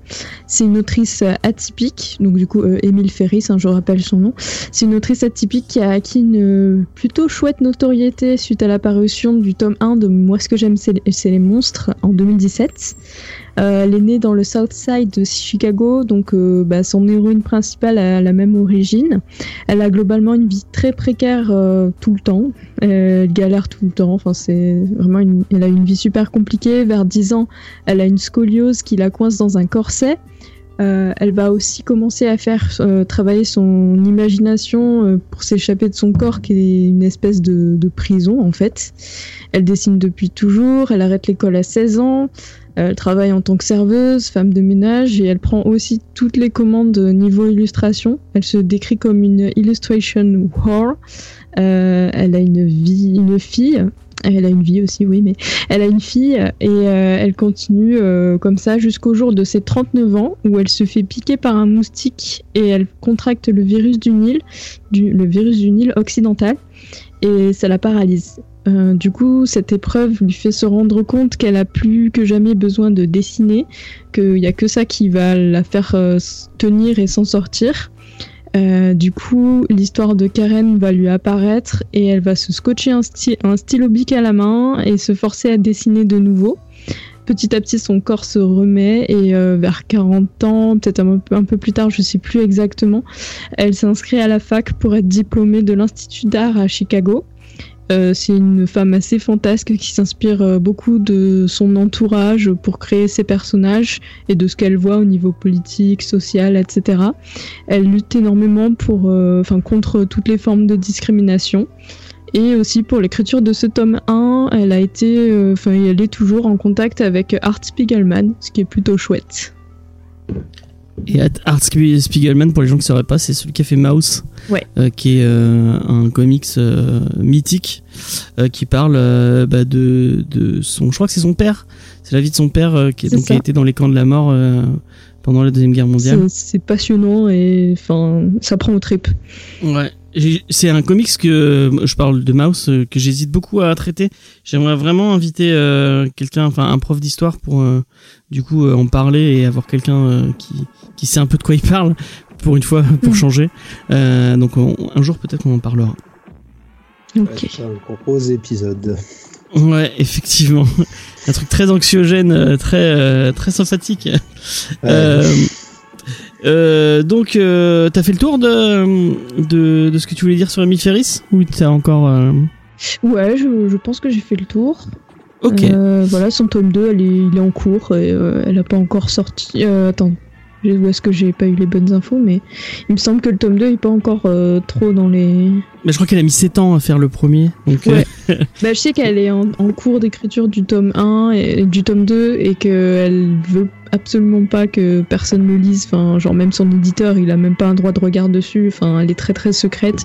C'est une autrice atypique, donc du coup, euh, Émile Ferris, hein, je rappelle son nom. C'est une autrice atypique qui a acquis une euh, plutôt chouette notoriété suite à l'apparition du tome 1 de Moi ce que j'aime, c'est les monstres en 2017. Euh, elle est née dans le South Side de Chicago, donc euh, bah, son héroïne principale a la même origine. Elle a globalement une vie très précaire euh, tout le temps. Elle galère tout le temps. Enfin, c'est vraiment elle a une vie super compliquée. Vers 10 ans, elle a une scoliose qui la coince dans un corset. Elle va aussi commencer à faire travailler son imagination pour s'échapper de son corps, qui est une espèce de prison en fait. Elle dessine depuis toujours. Elle arrête l'école à 16 ans. Elle travaille en tant que serveuse, femme de ménage et elle prend aussi toutes les commandes niveau illustration. Elle se décrit comme une illustration whore. Euh, elle a une vie, une fille. Elle a une vie aussi, oui, mais elle a une fille et euh, elle continue euh, comme ça jusqu'au jour de ses 39 ans où elle se fait piquer par un moustique et elle contracte le virus du Nil, du, le virus du Nil occidental et ça la paralyse. Euh, du coup, cette épreuve lui fait se rendre compte qu'elle a plus que jamais besoin de dessiner, qu'il n'y a que ça qui va la faire euh, tenir et s'en sortir. Euh, du coup, l'histoire de Karen va lui apparaître et elle va se scotcher un, sty- un stylo bic à la main et se forcer à dessiner de nouveau. Petit à petit, son corps se remet et vers 40 ans, peut-être un, peu- un peu plus tard, je sais plus exactement, elle s'inscrit à la fac pour être diplômée de l'Institut d'art à Chicago. Euh, c'est une femme assez fantasque qui s'inspire euh, beaucoup de son entourage pour créer ses personnages et de ce qu'elle voit au niveau politique, social, etc. Elle lutte énormément pour, euh, contre toutes les formes de discrimination. Et aussi pour l'écriture de ce tome 1, elle a été, elle est toujours en contact avec Art Spiegelman, ce qui est plutôt chouette. Et Art Spiegelman, pour les gens qui ne sauraient pas, c'est celui qui a fait Mouse, Ouais. euh, qui est euh, un comics euh, mythique qui parle bah, de, de son. Je crois que c'est son père. C'est la vie de son père qui, donc, qui a été dans les camps de la mort pendant la deuxième guerre mondiale. C'est passionnant et ça prend aux tripes. Ouais. C'est un comics que je parle de Mouse euh, que j'hésite beaucoup à traiter. J'aimerais vraiment inviter euh, quelqu'un, enfin un prof d'histoire pour euh, du coup euh, en parler et avoir quelqu'un euh, qui qui sait un peu de quoi il parle pour une fois pour Mhm. changer. Euh, donc on- un jour peut-être on en parleur. Ok. Un gros épisode. Ouais, effectivement, un truc très anxiogène, très euh, très sympathique. Euh, euh, donc, euh, t'as fait le tour de, de, de ce que tu voulais dire sur Emile Ferris Ou t'as encore... euh, Ouais, je, je pense que j'ai fait le tour. Ok. Voilà, son tome 2, elle est, il est en cours et elle a pas encore sorti. Attends, Ou est-ce que j'ai pas eu les bonnes infos Mais il me semble que le tome 2 est pas encore euh, trop dans les. Mais je crois qu'elle a mis 7 ans à faire le premier. Donc, Ouais. Bah, je sais qu'elle est en, en cours d'écriture du tome 1 et du tome 2 et qu'elle veut absolument pas que personne le lise. Enfin, genre même son éditeur, il a même pas un droit de regard dessus. Enfin, elle est très très secrète.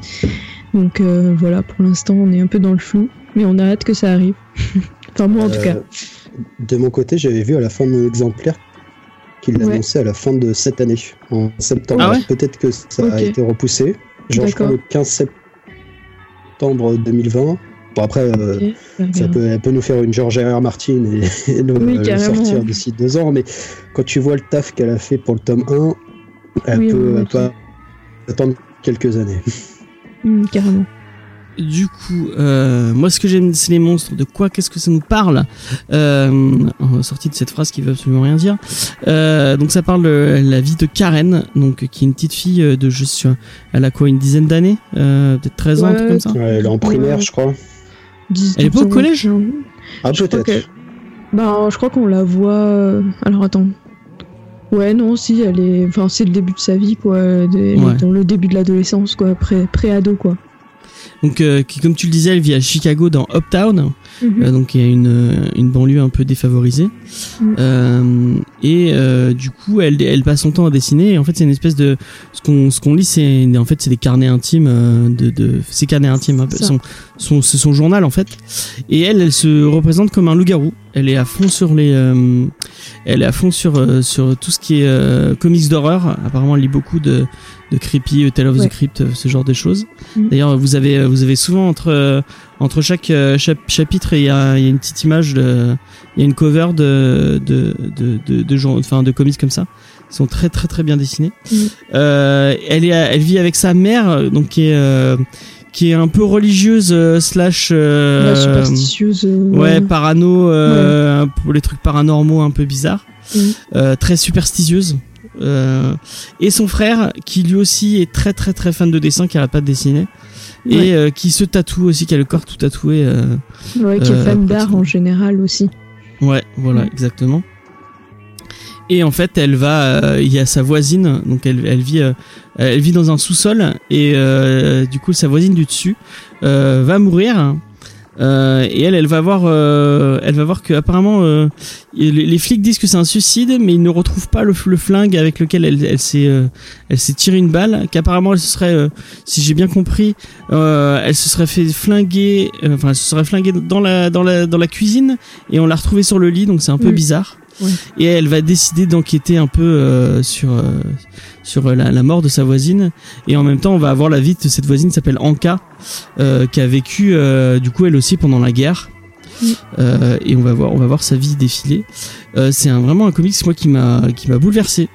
Donc euh, voilà, pour l'instant, on est un peu dans le flou, mais on a hâte que ça arrive. enfin moi en tout Euh, cas. De mon côté, j'avais vu à la fin de mon exemplaire qu'il Ouais. l'annonçait à la fin de cette année, en septembre. Ah ouais Peut-être que ça a été repoussé. Genre, je crois le 15 septembre 2020. Bon, après, euh, ça peut, elle peut nous faire une George R. R. Martin et, et le, Oui, carrément, sortir d'ici deux ans. Mais quand tu vois le taf qu'elle a fait pour le tome 1, elle Oui, peut, oui, elle peut ok. attendre quelques années. Hmm, carrément. Du coup, euh, moi, ce que j'aime, c'est les monstres. De quoi Qu'est-ce que ça nous parle euh, en Sortie de cette phrase qui veut absolument rien dire. Euh, donc, ça parle de la vie de Karen, donc qui est une petite fille euh, de, je sais, elle a quoi, une dizaine d'années, euh, peut-être 13 ans, un truc comme ça. Ouais, elle est en primaire, Ouais. je crois. 10, Elle est pas au 12 ans. collège? Ah, Je crois peut-être. Bah, je crois qu'on la voit. euh, Alors attends. Ouais, non, si, elle est. Enfin, c'est le début de sa vie, quoi. Elle est Ouais. dans le début de l'adolescence, quoi. Pré- Pré-ado, quoi. Donc, euh, qui, comme tu le disais, elle vit à Chicago, dans Uptown. Mhm. Euh, donc il y a une, euh, une banlieue un peu défavorisée Mm. Euh, et euh, du coup elle, elle passe son temps à dessiner et en fait c'est une espèce de ce qu'on ce qu'on lit c'est en fait c'est des carnets intimes de, de c'est carnets intimes Ça. son, son c'est son journal en fait et elle elle se représente comme un loup-garou elle est à fond sur les euh, elle est à fond sur euh, sur tout ce qui est euh, comics d'horreur apparemment elle lit beaucoup de de creepy euh, Tale of Ouais. the Crypt euh, ce genre de choses Mm. d'ailleurs vous avez vous avez souvent entre entre chaque chap- chapitre il y a, il y a une petite image de il y a une cover de de de de, de, jour- enfin de comics comme ça ils sont très très très bien dessinés Mm. euh, elle est elle vit avec sa mère donc qui est euh, qui est un peu religieuse euh, slash euh, superstitieuse. euh, ouais parano euh, pour les trucs paranormaux un peu bizarres Mm. euh, très superstitieuse euh, et son frère qui lui aussi est très très très fan de dessin qui arrête pas de dessiner Ouais. et euh, qui se tatoue aussi qui a le corps tout tatoué Ouais, qui est fan d'art en général aussi. Ouais, voilà, Mm. exactement. Et en fait, elle va, euh, il y a sa voisine, donc elle, elle vit, euh, elle vit dans un sous-sol et euh, du coup sa voisine du dessus euh, va mourir. Euh, et elle, elle va voir, euh, elle va voir que apparemment euh, les, les flics disent que c'est un suicide, mais ils ne retrouvent pas le, le flingue avec lequel elle, elle s'est, euh, elle s'est tiré une balle. Qu'apparemment elle se serait, euh, si j'ai bien compris, euh, elle se serait fait flinguer, enfin elle se serait flinguée dans la, dans la, dans la cuisine et on l'a retrouvée sur le lit, donc c'est un peu Mm. bizarre. Et elle va décider d'enquêter un peu euh, sur euh, sur la, la mort de sa voisine. Et en même temps on va avoir la vie de cette voisine qui s'appelle Anka euh, qui a vécu euh, du coup elle aussi pendant la guerre. Mm. Euh, et on va voir on va voir sa vie défiler. Euh, c'est un, vraiment un comics moi qui m'a qui m'a bouleversé.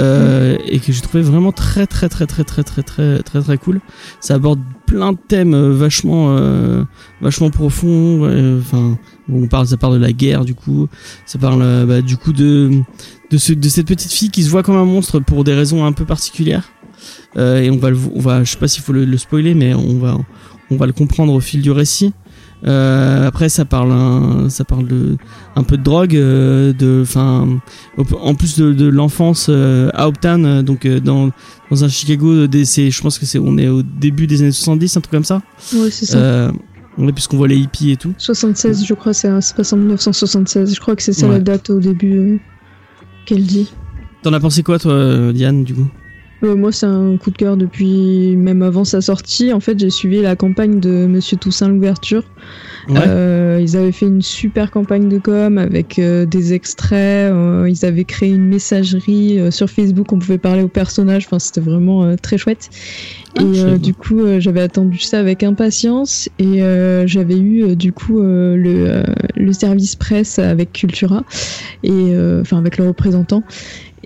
Euh, et que j'ai trouvé vraiment très très très très très très très très très cool. Ça aborde plein de thèmes euh, vachement euh, vachement profonds ouais, enfin on parle ça parle de la guerre du coup. Ça parle euh, bah, du coup de de, ce, de cette petite fille qui se voit comme un monstre pour des raisons un peu particulières. Euh, et on va le on va je sais pas s'il faut le, le spoiler mais on va on va le comprendre au fil du récit euh, après ça parle un, ça parle de un peu de drogue euh, de en plus de, de l'enfance euh, à Uptown donc dans dans un Chicago des c'est je pense que c'est on est au début des années 70 un truc comme ça Ouais, c'est ça. ouais, puisqu'on voit les hippies et tout 76, je crois, c'est un- c'est pas en 1976. Je crois que c'est ça Ouais. la date au début qu'elle dit. t'en as pensé quoi toi Diane du coup? Euh, moi, c'est un coup de cœur depuis même avant sa sortie. En fait, j'ai suivi la campagne de Monsieur Toussaint l'ouverture. ouais Euh, ils avaient fait une super campagne de com avec euh, des extraits. ils avaient créé une messagerie sur Facebook. On pouvait parler aux personnages. Enfin, c'était vraiment très chouette. Ah, et du coup, j'avais attendu ça avec impatience. Et j'avais eu du coup le, le service presse avec Cultura et enfin avec le représentant.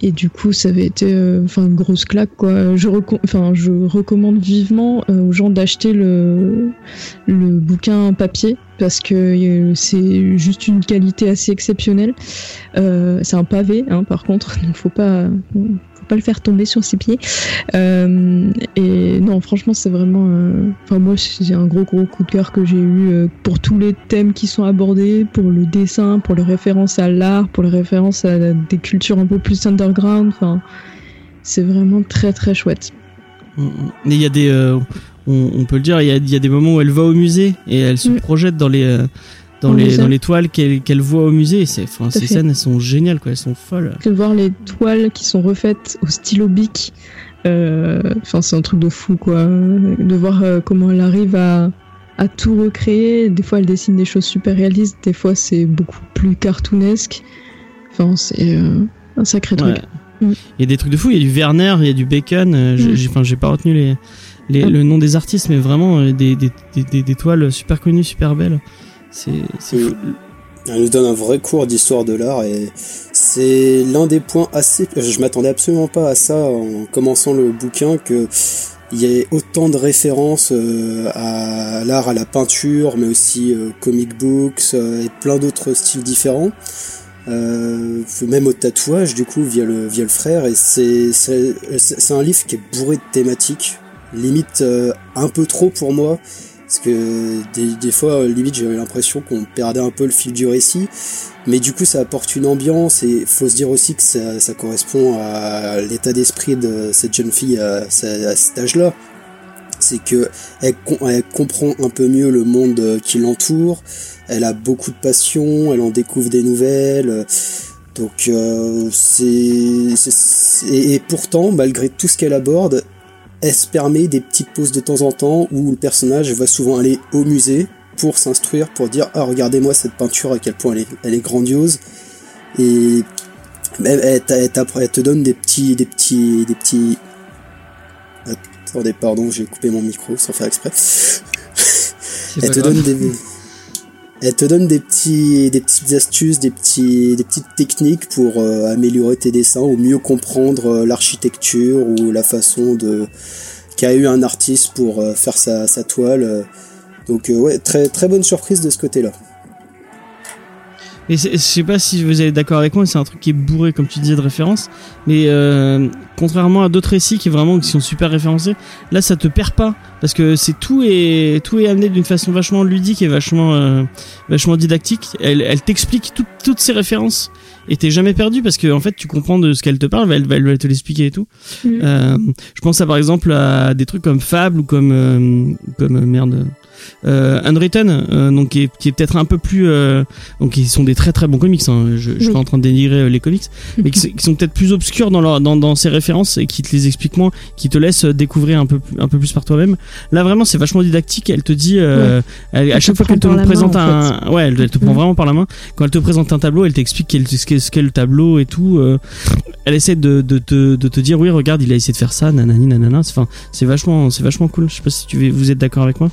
Et du coup, ça avait été euh, enfin une grosse claque quoi. Je enfin je recommande vivement euh, aux gens d'acheter le le bouquin papier parce que euh, c'est juste une qualité assez exceptionnelle. C'est un pavé hein, par contre, donc faut pas pas le faire tomber sur ses pieds. Euh, et non, franchement, c'est vraiment. euh, Enfin, moi, c'est un gros, gros coup de cœur que j'ai eu euh, pour tous les thèmes qui sont abordés, pour le dessin, pour les références à l'art, pour les références à des cultures un peu plus underground. Enfin, c'est vraiment très, très chouette. Mm, mm. Mais il y a des, euh, on, on peut le dire, il y a, il y a des moments où elle va au musée et elle se Mm. projette dans les, euh, dans les, dans les toiles qu'elle qu'elle voit au musée. Ces fait. scènes, elles sont géniales, quoi. Elles sont folles. Que de voir les toiles qui sont refaites au stylo bic, euh, c'est un truc de fou quoi. De voir euh, comment elle arrive à, à tout recréer. Des fois elle dessine des choses super réalistes, des fois c'est beaucoup plus cartoonesque. Enfin c'est euh, un sacré truc. Ouais. Il y a des trucs de fou. Il y a du Werner, il y a du Bacon. euh, j'ai- Mm. j'ai pas retenu les, les, Ah. le nom des artistes, mais vraiment des, des, des, des toiles super connues, super belles. C'est, c'est Oui. fou. Elle nous donne un vrai cours d'histoire de l'art et c'est l'un des points assez. Je m'attendais absolument pas à ça en commençant le bouquin que il y ait autant de références euh, à l'art, à la peinture, mais aussi euh, comic books euh, et plein d'autres styles différents. Euh, même au tatouage du coup via le via le frère et c'est c'est c'est un livre qui est bourré de thématiques limite euh, un peu trop pour moi parce que des, des fois, euh, limite, j'avais l'impression qu'on perdait un peu le fil du récit. Mais du coup, ça apporte une ambiance et faut se dire aussi que ça, ça correspond à l'état d'esprit de cette jeune fille à, ce- à cet âge-là. C'est que elle, elle comprend un peu mieux le monde euh, qui l'entoure. Elle a beaucoup de passion. Elle en découvre des nouvelles. Donc, euh, c'est- et pourtant, malgré tout ce qu'elle aborde, elle se permet des petites pauses de temps en temps où le personnage va souvent aller au musée pour s'instruire, pour dire ah regardez-moi cette peinture à quel point elle est, elle est grandiose et elle, elle te donne des petits des petits des petits attendez pardon j'ai coupé mon micro sans faire exprès elle te grave. donne des elle te donne des petits des petites astuces des petits des petites techniques pour euh, améliorer tes dessins ou mieux comprendre euh, l'architecture ou la façon de qu'a eu un artiste pour euh, faire sa, sa toile. Donc ouais très très bonne surprise de ce côté Et je sais pas si vous êtes d'accord avec moi, c'est un truc qui est bourré, comme tu disais, de références. Mais euh, contrairement à d'autres récits qui vraiment qui sont super référencés, là ça te perd pas parce que c'est tout est tout est amené d'une façon vachement ludique et vachement euh, vachement didactique. Elle, elle t'explique tout- toutes ces références et t'es jamais perdu parce que en fait tu comprends de ce qu'elle te parle, elle va, elle va te l'expliquer et tout. Mm. Euh, je pense à par exemple à des trucs comme Fable ou comme euh, comme euh, merde. Euh, Unwritten, euh, donc qui est, qui est peut-être un peu plus euh, donc ils sont des très très bons comics hein. je, je suis pas en train de dénigrer euh, les comics mais qui, qui sont peut-être plus obscurs dans, leur, dans, dans ces références et qui te les expliquent moins qui te laissent découvrir un peu plus- un peu plus par toi-même. Là vraiment c'est vachement didactique. Elle te dit elle- à chaque fois qu'elle te présente main, un ouais elle, elle te prend Mm. vraiment par la main. Quand elle te présente un tableau elle t'explique quel- ce qu'est le tableau et tout elle essaie de, de, te- de te dire oui regarde il a essayé de faire ça nanani nanana. C'est- enfin c'est vachement c'est vachement cool. Je sais pas si tu veux- vous êtes d'accord avec moi?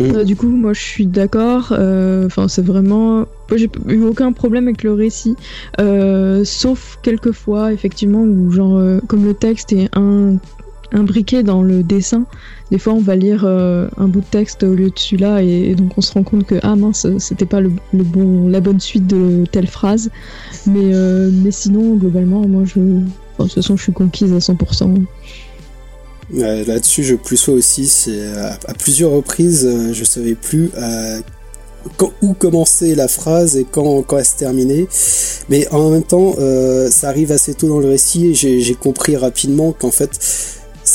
Euh, du coup, moi je suis d'accord. euh, Enfin, c'est vraiment. J'ai eu aucun problème avec le récit. euh, sauf quelques fois, effectivement, où, genre, euh, comme le texte est imbriqué dans le dessin, des fois on va lire euh, un bout de texte au lieu de celui-là, et, et donc on se rend compte que, ah mince, c'était pas le, le bon, la bonne suite de telle phrase. Mais, euh, mais sinon, globalement, moi je. Enfin, de toute façon, je suis conquise à 100%. Ouais, Là-dessus, je plus sois aussi. C'est à, à plusieurs reprises, euh, je savais plus euh, quand, où commencer la phrase et quand, quand elle se terminait. Mais en même temps, euh, ça arrive assez tôt dans le récit et j'ai compris rapidement qu'en fait,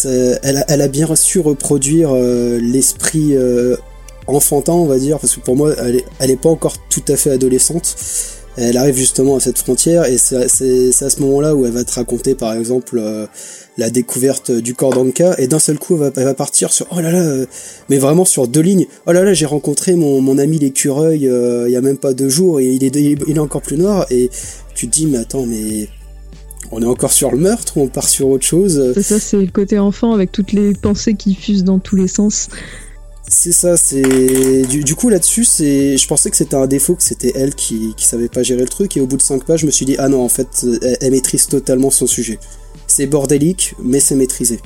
elle, a, elle a bien su reproduire euh, l'esprit euh, enfantin, on va dire, parce que pour moi, elle est, elle est pas encore tout à fait adolescente. Elle arrive justement à cette frontière et c'est à ce moment-là où elle va te raconter, par exemple. euh, la découverte du corps d'Anka et d'un seul coup elle va, partir sur oh là là euh, mais vraiment sur deux lignes oh là là j'ai rencontré mon, ami l'écureuil euh, il y a même pas deux jours et il est, il est encore plus noir et tu te dis mais attends mais on est encore sur le meurtre ou on part sur autre chose? Ça, c'est le côté enfant avec toutes les pensées qui fusent dans tous les sens. C'est ça c'est du, du coup là-dessus c'est je pensais que c'était un défaut que c'était elle qui, qui savait pas gérer le truc et au bout de cinq pages je me suis dit ah non en fait elle, elle maîtrise totalement son sujet c'est bordélique mais c'est maîtrisé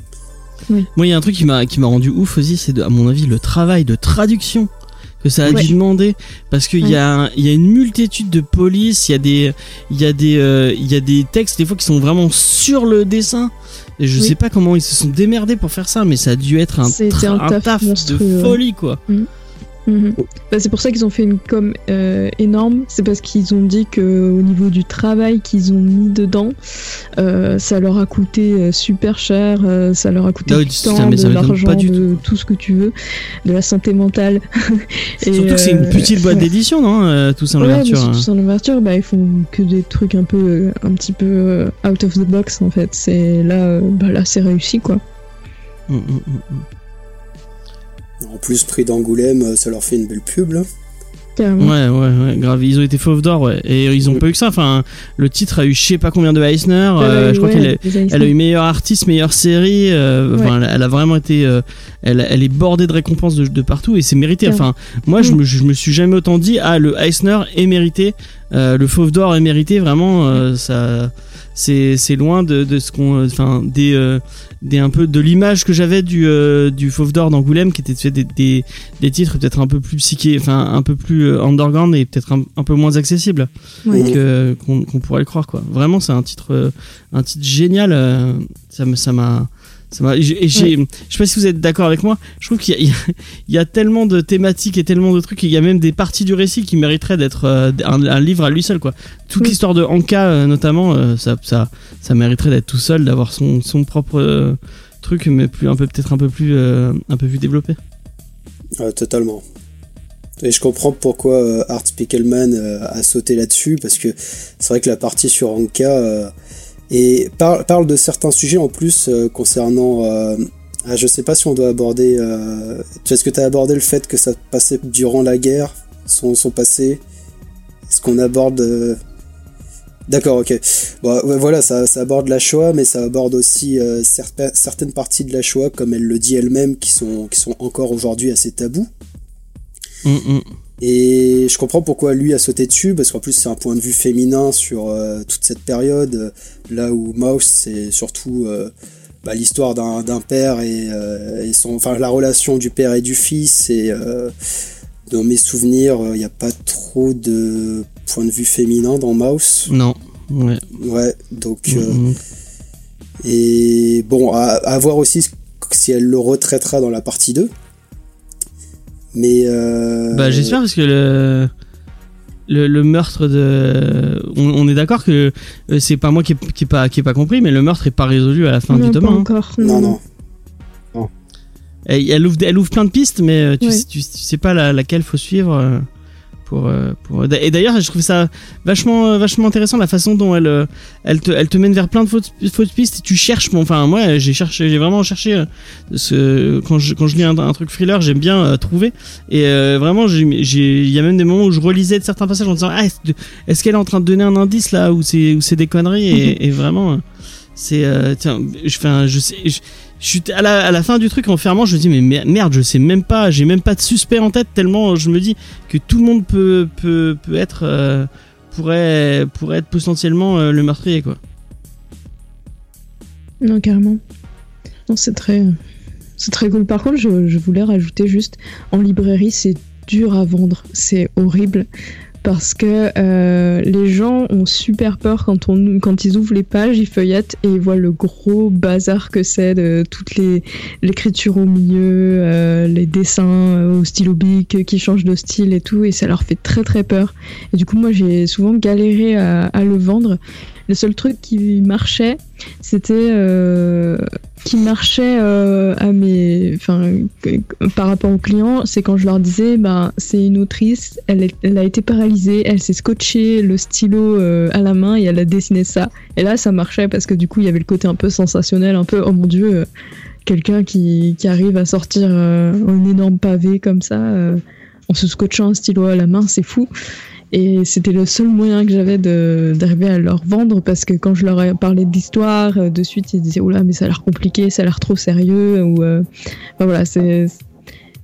Moi, il y a un truc qui m'a qui m'a rendu ouf aussi, c'est à mon avis le travail de traduction que ça a Ouais. dû demander parce qu'il y a il y a une multitude de polices, il y a des il y a des euh, il y a des textes des fois qui sont vraiment sur le dessin. Et je Oui. sais pas comment ils se sont démerdés pour faire ça, mais ça a dû être un, tra- un taf de folie quoi. Mhm. Bah, c'est pour ça qu'ils ont fait une com euh, énorme. C'est parce qu'ils ont dit que au niveau du travail qu'ils ont mis dedans, euh, ça leur a coûté euh, super cher. euh, ça leur a coûté Ah oui, du temps, ça de l'argent, de tout ce que tu veux, de la santé mentale. Et, Surtout que c'est une petite boîte d'édition, non Tout en Ouais, ouverture. hein. l'ouverture, bah, ils font que des trucs un peu, un petit peu out of the box en fait. C'est là, bah là, c'est réussi quoi. Mm, mm, mm, mm. En plus, prix d'Angoulême, euh, ça leur fait une belle pub, là. Carrément. Ouais, ouais, ouais, grave. Ils ont été fauves d'or, ouais. Et ils ont pas eu que ça. Enfin, le titre a eu je sais pas combien de Eisner. Euh, eu, je crois ouais, qu'elle a, elle eu meilleur artiste, meilleure série. euh, Ouais. elle, elle a vraiment été. euh, elle, elle est bordée de récompenses de, de partout et c'est mérité. Enfin, moi, je, Mm. me, je me suis jamais autant dit ah le Eisner est mérité, euh, le fauve d'or est mérité. Vraiment, euh, ça, c'est c'est loin de, de ce qu'on, enfin des euh, des un peu de l'image que j'avais du euh, du fauve d'or d'Angoulême qui était fait des, des des titres peut-être un peu plus psyché, enfin un peu plus euh, underground et peut-être un, un peu moins accessible que qu'on qu'on pourrait le croire quoi. Vraiment c'est un titre euh, un titre génial euh, ça me ça m'a et j'ai j'ai- je sais pas si vous êtes d'accord avec moi, je trouve qu'il y, a- y tellement de thématiques et tellement de trucs, il y a même des parties du récit qui mériteraient d'être euh, un, un livre à lui seul quoi. Toute Oui. l'histoire de Anka euh, notamment euh, ça ça ça mériterait d'être tout seul d'avoir son son propre euh, truc mais plus un peu peut-être un peu plus euh, un peu plus développé. Ouais, totalement. Et je comprends pourquoi euh, Art Spiegelman euh, a sauté là-dessus, parce que c'est vrai que la partie sur Anka euh, et parle, parle de certains sujets en plus euh, concernant. Euh, ah, je sais pas si on doit aborder. Euh, Est-ce que tu as abordé le fait que ça passait durant la guerre, son, son passé? Est-ce qu'on aborde. euh, D'accord, ok. Bon, voilà, ça, ça aborde la Shoah, mais ça aborde aussi certain- certaines parties de la Shoah, comme elle le dit elle-même, qui sont, qui sont encore aujourd'hui assez tabous. Mm. Et je comprends pourquoi lui a sauté dessus, parce qu'en plus c'est un point de vue féminin sur euh, toute cette période, euh, là où Mouse c'est surtout euh, bah, l'histoire d'un père et, euh, et son, enfin la relation du père et du fils. Et dans mes souvenirs, il n'y a pas trop de point de vue féminin dans Mouse. Non. Ouais. Ouais, donc Mm, mm. et bon, à, à voir aussi si elle le retraitera dans la partie 2. Mais euh, Bah j'espère parce que le le, le meurtre de on, on est d'accord que euh, c'est pas moi qui ai, qui ai pas qui pas compris mais le meurtre est pas résolu à la fin non, du tome pas 1. encore. non non. Elle, elle ouvre elle ouvre plein de pistes mais euh, tu, Ouais. sais, tu, tu sais pas la, laquelle faut suivre euh, pour euh, pour et d'ailleurs je trouve ça vachement euh, vachement intéressant la façon dont elle euh, elle te elle te mène vers plein de fausses, fausses pistes et tu cherches bon, enfin moi j'ai cherché j'ai vraiment cherché euh, ce quand je quand je lis un, un truc thriller j'aime bien euh, trouver. Et euh, vraiment il y a même des moments où je relisais de certains passages en disant ah est-ce, qu'elle est en train de donner un indice là où c'est c'est des conneries? Et, et vraiment euh, c'est euh, tiens je enfin je sais je, je suis à la, fin du truc en fermant je me dis mais mer- merde je sais même pas j'ai même pas de suspect en tête tellement je me dis que tout le monde peut peut peut être euh, pourrait pourrait être potentiellement euh, le meurtrier quoi Non, carrément. Non, c'est très, c'est très cool. Par contre, je voulais rajouter juste, en librairie, c'est dur à vendre. C'est horrible. Parce que euh, les gens ont super peur quand, on, quand ils ouvrent les pages, ils feuillettent et ils voient le gros bazar que c'est de toutes les l'écriture au milieu, euh, les dessins euh, au stylo bic qui changent de style et tout, et ça leur fait très très peur. Et du coup, moi, j'ai souvent galéré à, le vendre. Le seul truc qui marchait, c'était qui marchait euh, à mes, enfin, par rapport aux clients, c'est quand je leur disais, ben, c'est une autrice, elle, a été paralysée, elle s'est scotché le stylo euh, à la main et elle a dessiné ça. Et là, ça marchait parce que du coup, il y avait le côté un peu sensationnel, un peu, oh mon dieu, euh, quelqu'un qui, qui arrive à sortir un énorme pavé comme ça en se scotchant un stylo à la main, c'est fou. Et c'était le seul moyen que j'avais d'arriver à leur vendre parce que quand je leur ai parlé d'histoire, euh, de suite ils disaient oula mais ça a l'air compliqué, ça a l'air trop sérieux ou euh, enfin, voilà c'est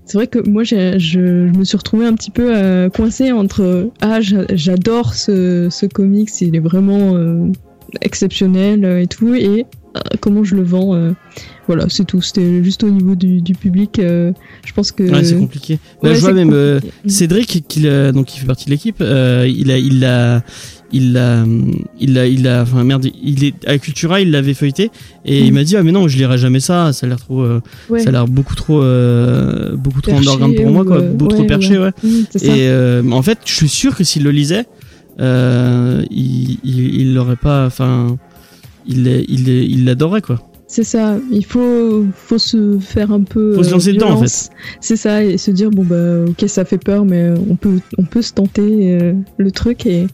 c'est vrai que moi je, je me suis retrouvée un petit peu euh, coincée entre ah j'a- j'adore ce, ce comics, il est vraiment euh, exceptionnel euh, et tout et comment je le vends. euh, voilà, c'est tout. C'était juste au niveau du, du public. euh, je pense que. Ouais, c'est compliqué. Là, Ouais, je vois même euh, compliqué. Cédric, qui, l'a- donc qui fait partie de l'équipe, euh, il a, il a, il a, il a, il a, enfin merde, il est à Cultura, il l'avait feuilleté et il Mhm. m'a dit ah mais non, je lirai jamais ça, ça a l'air trop, euh, Ouais. ça a l'air beaucoup trop, euh, beaucoup trop underground pour moi quoi, euh, beaucoup trop perché ouais. Mm, ça. Et euh, en fait, je suis sûr que s'il le lisait, euh, il, il, il l'aurait pas, enfin, il, il, l'adorait quoi. C'est ça, il faut, faut se faire un peu. Faut se euh, lancer dedans, en violence. C'est ça, et se dire, bon, bah, ok, ça fait peur, mais on peut, on peut se tenter euh, le truc. Et,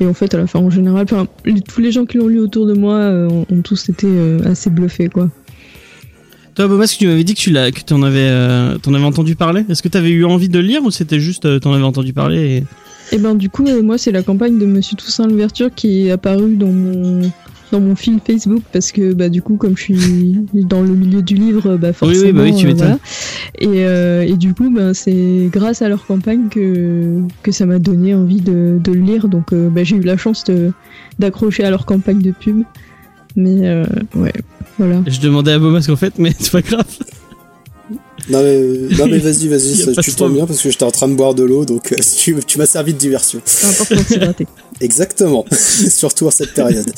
et en fait, à la fin, en général, enfin, les- tous les gens qui l'ont lu autour de moi euh, ont, ont tous été euh, assez bluffés, quoi. Toi, Bomas, tu m'avais dit que tu l'as, que t'en avais, euh, t'en avais entendu parler. Est-ce que t'avais eu envie de le lire ou c'était juste, euh, t'en avais entendu parler et... Et ben, du coup, euh, moi, c'est la campagne de Monsieur Toussaint Louverture qui est apparue dans mon. Dans mon fil Facebook, parce que bah, du coup, comme je suis dans le milieu du livre, bah, forcément. oui, bah oui, tu euh, voilà. Et, euh, et du coup, ben, c'est grâce à leur campagne que, que ça m'a donné envie de, de le lire. Donc euh, ben, j'ai eu la chance de- d'accrocher à leur campagne de pub. Mais euh, ouais, voilà. Je demandais à Bomas qu'en fait, mais c'est pas grave. Non mais, non mais vas-y, vas-y, tu tombes bien parce que j'étais en train de boire de l'eau, donc tu, tu m'as servi de diversion. C'est important de s'hydrater. Exactement, surtout en cette période.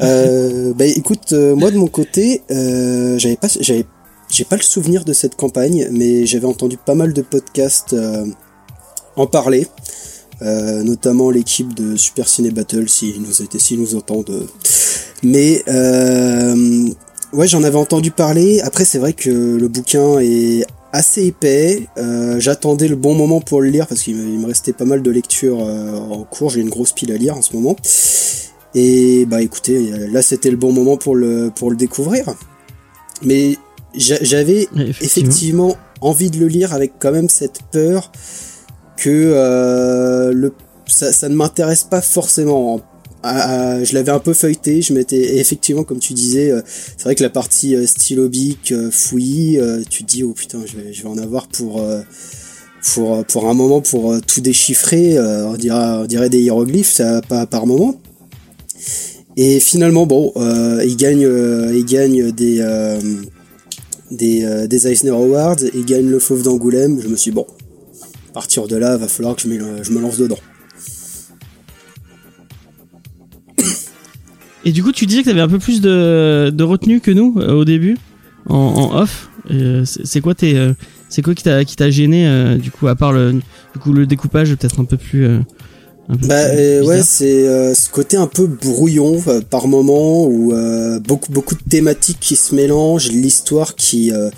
Euh, bah écoute, euh, moi de mon côté, euh, j'avais pas, j'ai pas le souvenir de cette campagne, mais j'avais entendu pas mal de podcasts en parler, notamment l'équipe de Super Ciné Battle, s'ils nous s'ils nous entendent. Mais ouais, j'en avais entendu parler. Après, c'est vrai que le bouquin est assez épais. Euh, J'attendais le bon moment pour le lire parce qu'il me, restait pas mal de lectures euh, en cours. J'ai une grosse pile à lire en ce moment. Et bah écoutez, là c'était le bon moment pour le pour le découvrir. Mais j'a- j'avais effectivement envie de le lire avec quand même cette peur que euh, le ça, ça ne m'intéresse pas forcément. Je l'avais un peu feuilleté, je m'étais effectivement comme tu disais, euh, c'est vrai que la partie euh, stylobique, euh, fouillis, euh, tu te dis oh putain, je vais, je vais en avoir pour euh, pour pour un moment pour tout déchiffrer, on dirait on dirait des hiéroglyphes, ça pas par moment. Et finalement bon, il gagne il gagne des des, des Eisner Awards, il gagne le Fauve d'Angoulême. Je me suis dit, bon, à partir de là, va falloir que je je me lance dedans. Et du coup, tu disais que t'avais un peu plus de, de retenue que nous euh, au début, en, en off. Euh, c'est quoi tes, euh, c'est quoi qui t'a qui t'a gêné euh, du coup à part le du coup le découpage peut-être un peu plus. euh, un peu Bah plus euh, ouais, c'est euh, ce côté un peu brouillon euh, par moment où euh, beaucoup beaucoup de thématiques qui se mélangent, l'histoire qui euh,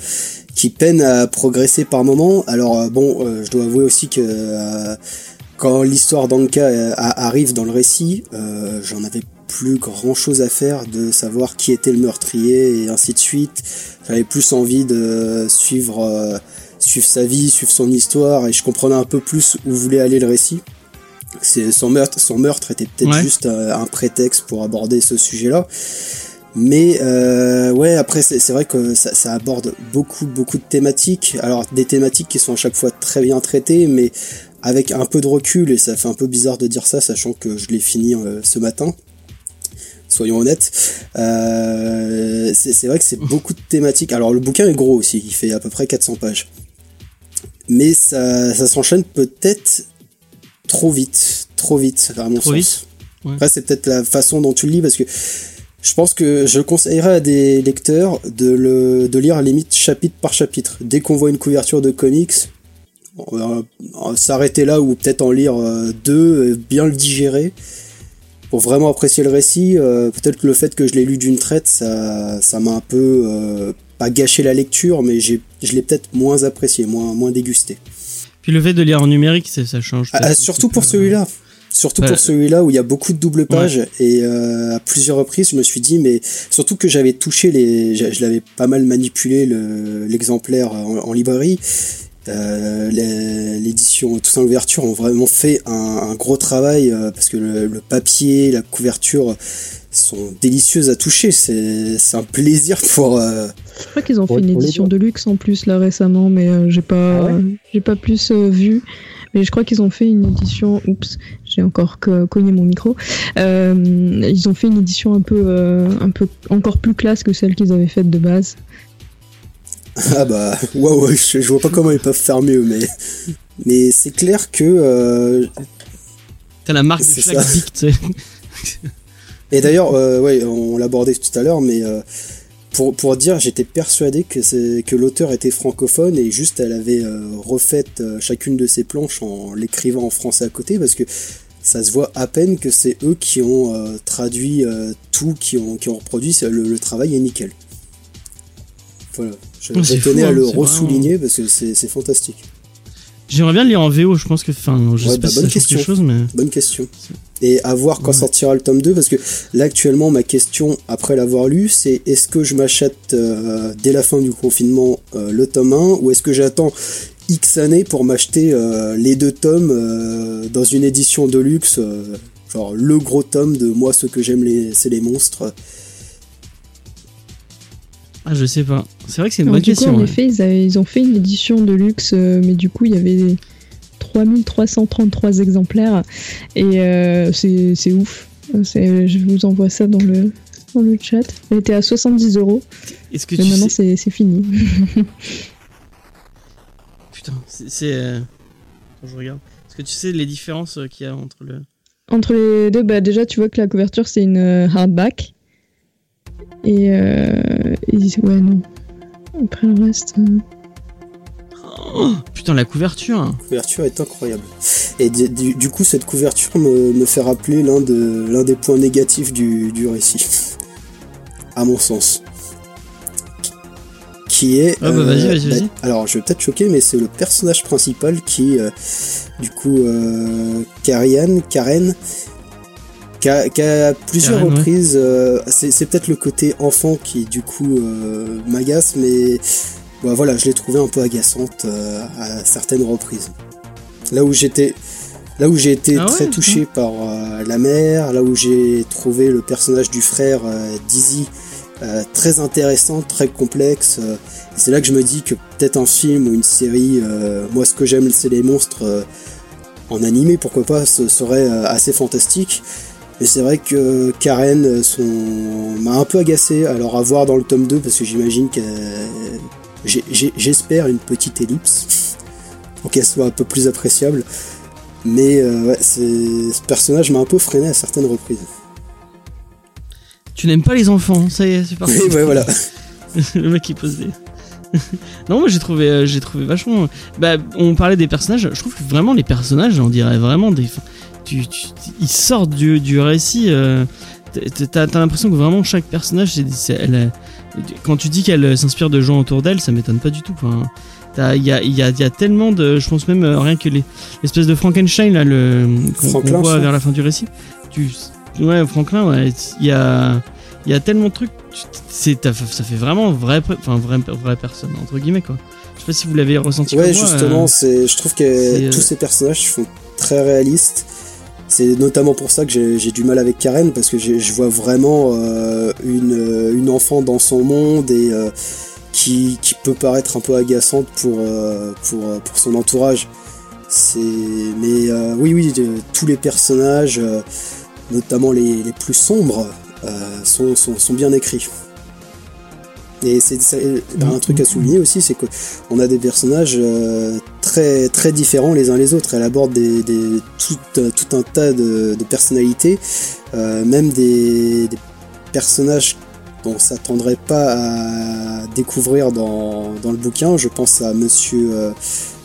qui peine à progresser par moment. Alors bon, euh, je dois avouer aussi que euh, quand l'histoire d'Anka arrive dans le récit, euh, j'en avais plus grand chose à faire de savoir qui était le meurtrier et ainsi de suite. J'avais plus envie de suivre euh, suivre sa vie, suivre son histoire et je comprenais un peu plus où voulait aller le récit. C'est son meurtre, son meurtre était peut-être Ouais. juste euh, un prétexte pour aborder ce sujet-là. Mais euh, ouais, après c'est c'est vrai que ça, ça aborde beaucoup beaucoup de thématiques. Alors des thématiques qui sont à chaque fois très bien traitées, mais avec un peu de recul et ça fait un peu bizarre de dire ça, sachant que je l'ai fini euh, ce matin. Soyons honnêtes. Euh, c'est vrai que c'est beaucoup de thématiques. Alors le bouquin est gros aussi, il fait à peu près 400 pages. Mais ça, ça s'enchaîne peut-être trop vite, trop vite à mon Trop sens. vite Ouais. Après c'est peut-être la façon dont tu le lis parce que je pense que je conseillerais à des lecteurs de le de lire limite chapitre par chapitre. Dès qu'on voit une couverture de comics, on va s'arrêter là ou peut-être en lire euh, deux, bien le digérer pour vraiment apprécier le récit. euh, peut-être que le fait que je l'ai lu d'une traite, ça ça m'a un peu euh, pas gâché la lecture, mais j'ai je l'ai peut-être moins apprécié, moins moins dégusté. Puis le fait de lire en numérique, c'est- ça change. Ah, peut-être surtout pour celui-là. Surtout Ouais. pour celui-là où il y a beaucoup de double pages et euh, à plusieurs reprises je me suis dit mais surtout que j'avais touché les je, je l'avais pas mal manipulé le- l'exemplaire en, en librairie euh, les- l'édition Toussaint l'ouverture ont vraiment fait un, un gros travail euh, parce que le, le papier la couverture sont délicieuses à toucher c'est un plaisir pour euh, Je crois qu'ils ont Pour- fait une édition de luxe en plus là récemment, mais euh, j'ai pas, Ah ouais j'ai pas plus euh, vu. mais je crois qu'ils ont fait une édition. Oups, j'ai encore co- cogné mon micro. Euh, ils ont fait une édition un peu, euh, un peu encore plus classe que celle qu'ils avaient faite de base. Ah bah, waouh, je, je vois pas comment ils peuvent faire mieux, mais, mais c'est clair que. euh, T'as la marque de chaque sais. Et d'ailleurs, euh, ouais, on l'abordait tout à l'heure, mais euh, pour, pour dire, j'étais persuadé que, que l'auteur était francophone et juste elle avait euh, refait chacune de ses planches en l'écrivant en français à côté parce que ça se voit à peine que c'est eux qui ont euh, traduit euh, tout, qui ont, qui ont reproduit, le travail est nickel. Voilà, je, je tenais fou, à hein, le c'est ressouligner parce que c'est fantastique. J'aimerais bien le lire en VO, je pense que. Enfin, je Ouais, sais pas bah, bonne question. quelque chose, mais. Bonne question. Et à voir quand Ouais. sortira le tome 2, parce que là actuellement ma question après l'avoir lu, c'est est-ce que je m'achète euh, dès la fin du confinement euh, le tome 1 ou est-ce que j'attends X années pour m'acheter euh, les deux tomes dans une édition de luxe, genre le gros tome de moi ce que j'aime c'est les monstres. Ah, je sais pas. C'est vrai que c'est une Alors, bonne du coup, question. en ouais. effet, ils, avaient- ils ont fait une édition de luxe, euh, mais du coup, il y avait 3333 exemplaires. Et euh, c'est c'est ouf. C'est- Je vous envoie ça dans le, dans le chat. Elle était à 70 euros. Est-ce que Mais tu maintenant, sais. c'est c'est fini. Putain, c'est. euh, je regarde. Est-ce que tu sais les différences euh, qu'il y a entre le. Entre les deux, bah, déjà, tu vois que la couverture, c'est une hardback. Et, euh, et- ouais, non. Après le reste. euh, Oh, putain, la couverture. hein. La couverture est incroyable. Et du, coup cette couverture me, me fait rappeler l'un de, l'un des points négatifs du, du récit. À mon sens. Qui est... Ah bah, vas-y, vas-y, vas-y. alors je vais peut-être choquer mais c'est le personnage principal qui euh, du coup euh, Karian, Karen qui a, a plusieurs Karen, ouais. reprises euh, c'est, peut-être le côté enfant qui du coup euh, m'agace mais bah, voilà je l'ai trouvé un peu agaçante euh, à certaines reprises là où j'étais là où j'ai été Ah ouais, très touché par la mère là où j'ai trouvé le personnage du frère Dizzy très intéressant, très complexe. c'est là que je me dis que peut-être un film ou une série, moi ce que j'aime c'est les monstres en animé, pourquoi pas, ce serait assez fantastique. Mais c'est vrai que Karen son... m'a un peu agacé, alors à voir dans le tome 2 parce que j'imagine que j'espère une petite ellipse pour qu'elle soit un peu plus appréciable. Mais euh, ouais, ce personnage m'a un peu freiné à certaines reprises. Tu n'aimes pas les enfants, ça y est, c'est parti. Oui, ouais, voilà. le mec qui pose des. non, moi j'ai trouvé, euh, j'ai trouvé vachement. Bah, on parlait des personnages. Je trouve que vraiment les personnages, on dirait vraiment des. enfin, Tu, tu- ils sortent du, du récit. euh, t'as- l'impression que vraiment chaque personnage, c'est, euh, quand tu dis qu'elle euh, s'inspire de gens autour d'elle, ça m'étonne pas du tout. Il y a, y, a, y a tellement de. Je pense même rien que les l'espèce de Frankenstein là, le qu'on voit vers la fin du récit. Tu, ouais, Franklin, ouais, il y a il y a tellement de trucs c'est ça fait vraiment vrai enfin vraie vraie personne entre guillemets quoi je sais pas si vous l'avez ressenti Ouais, comme moi, justement, euh, c'est, je trouve que euh, tous ces personnages sont très réalistes. C'est notamment pour ça que j'ai, du mal avec Karen, parce que je vois vraiment euh, une, une enfant dans son monde et euh, qui, qui peut paraître un peu agaçante pour, pour, pour son entourage. C'est, mais oui, oui, tous les personnages, notamment les, les plus sombres, sont, sont, bien écrits. Et c'est, un truc à souligner aussi, c'est que on a des personnages euh, très très différents les uns les autres. Elle aborde euh, tout un tas de, personnalités, euh, même des, des personnages on s'attendrait pas à découvrir dans, le bouquin. Je pense à Monsieur euh,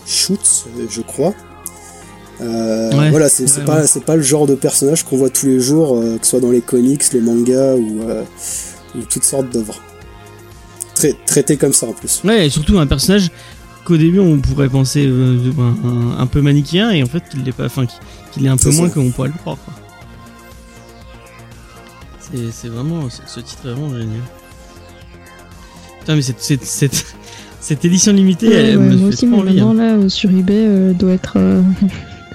Schutz, je crois. Euh, Ouais, voilà, c'est ouais, pas ouais. pas le genre de personnage qu'on voit tous les jours, euh, que ce soit dans les comics, les mangas ou, euh, ou toutes sortes d'œuvres. Trai- traité comme ça en plus. ouais et surtout un personnage qu'au début on pourrait penser euh, un, peu manichéen et en fait qu'il l'est pas enfin qu'il est un peu moins qu'on pourrait le croire c'est c'est vraiment ce, titre est vraiment génial putain mais cette cette, cette, cette édition limitée Ouais, elle ouais, me moi fait aussi, trop mais envie hein. là, sur eBay, euh, doit être.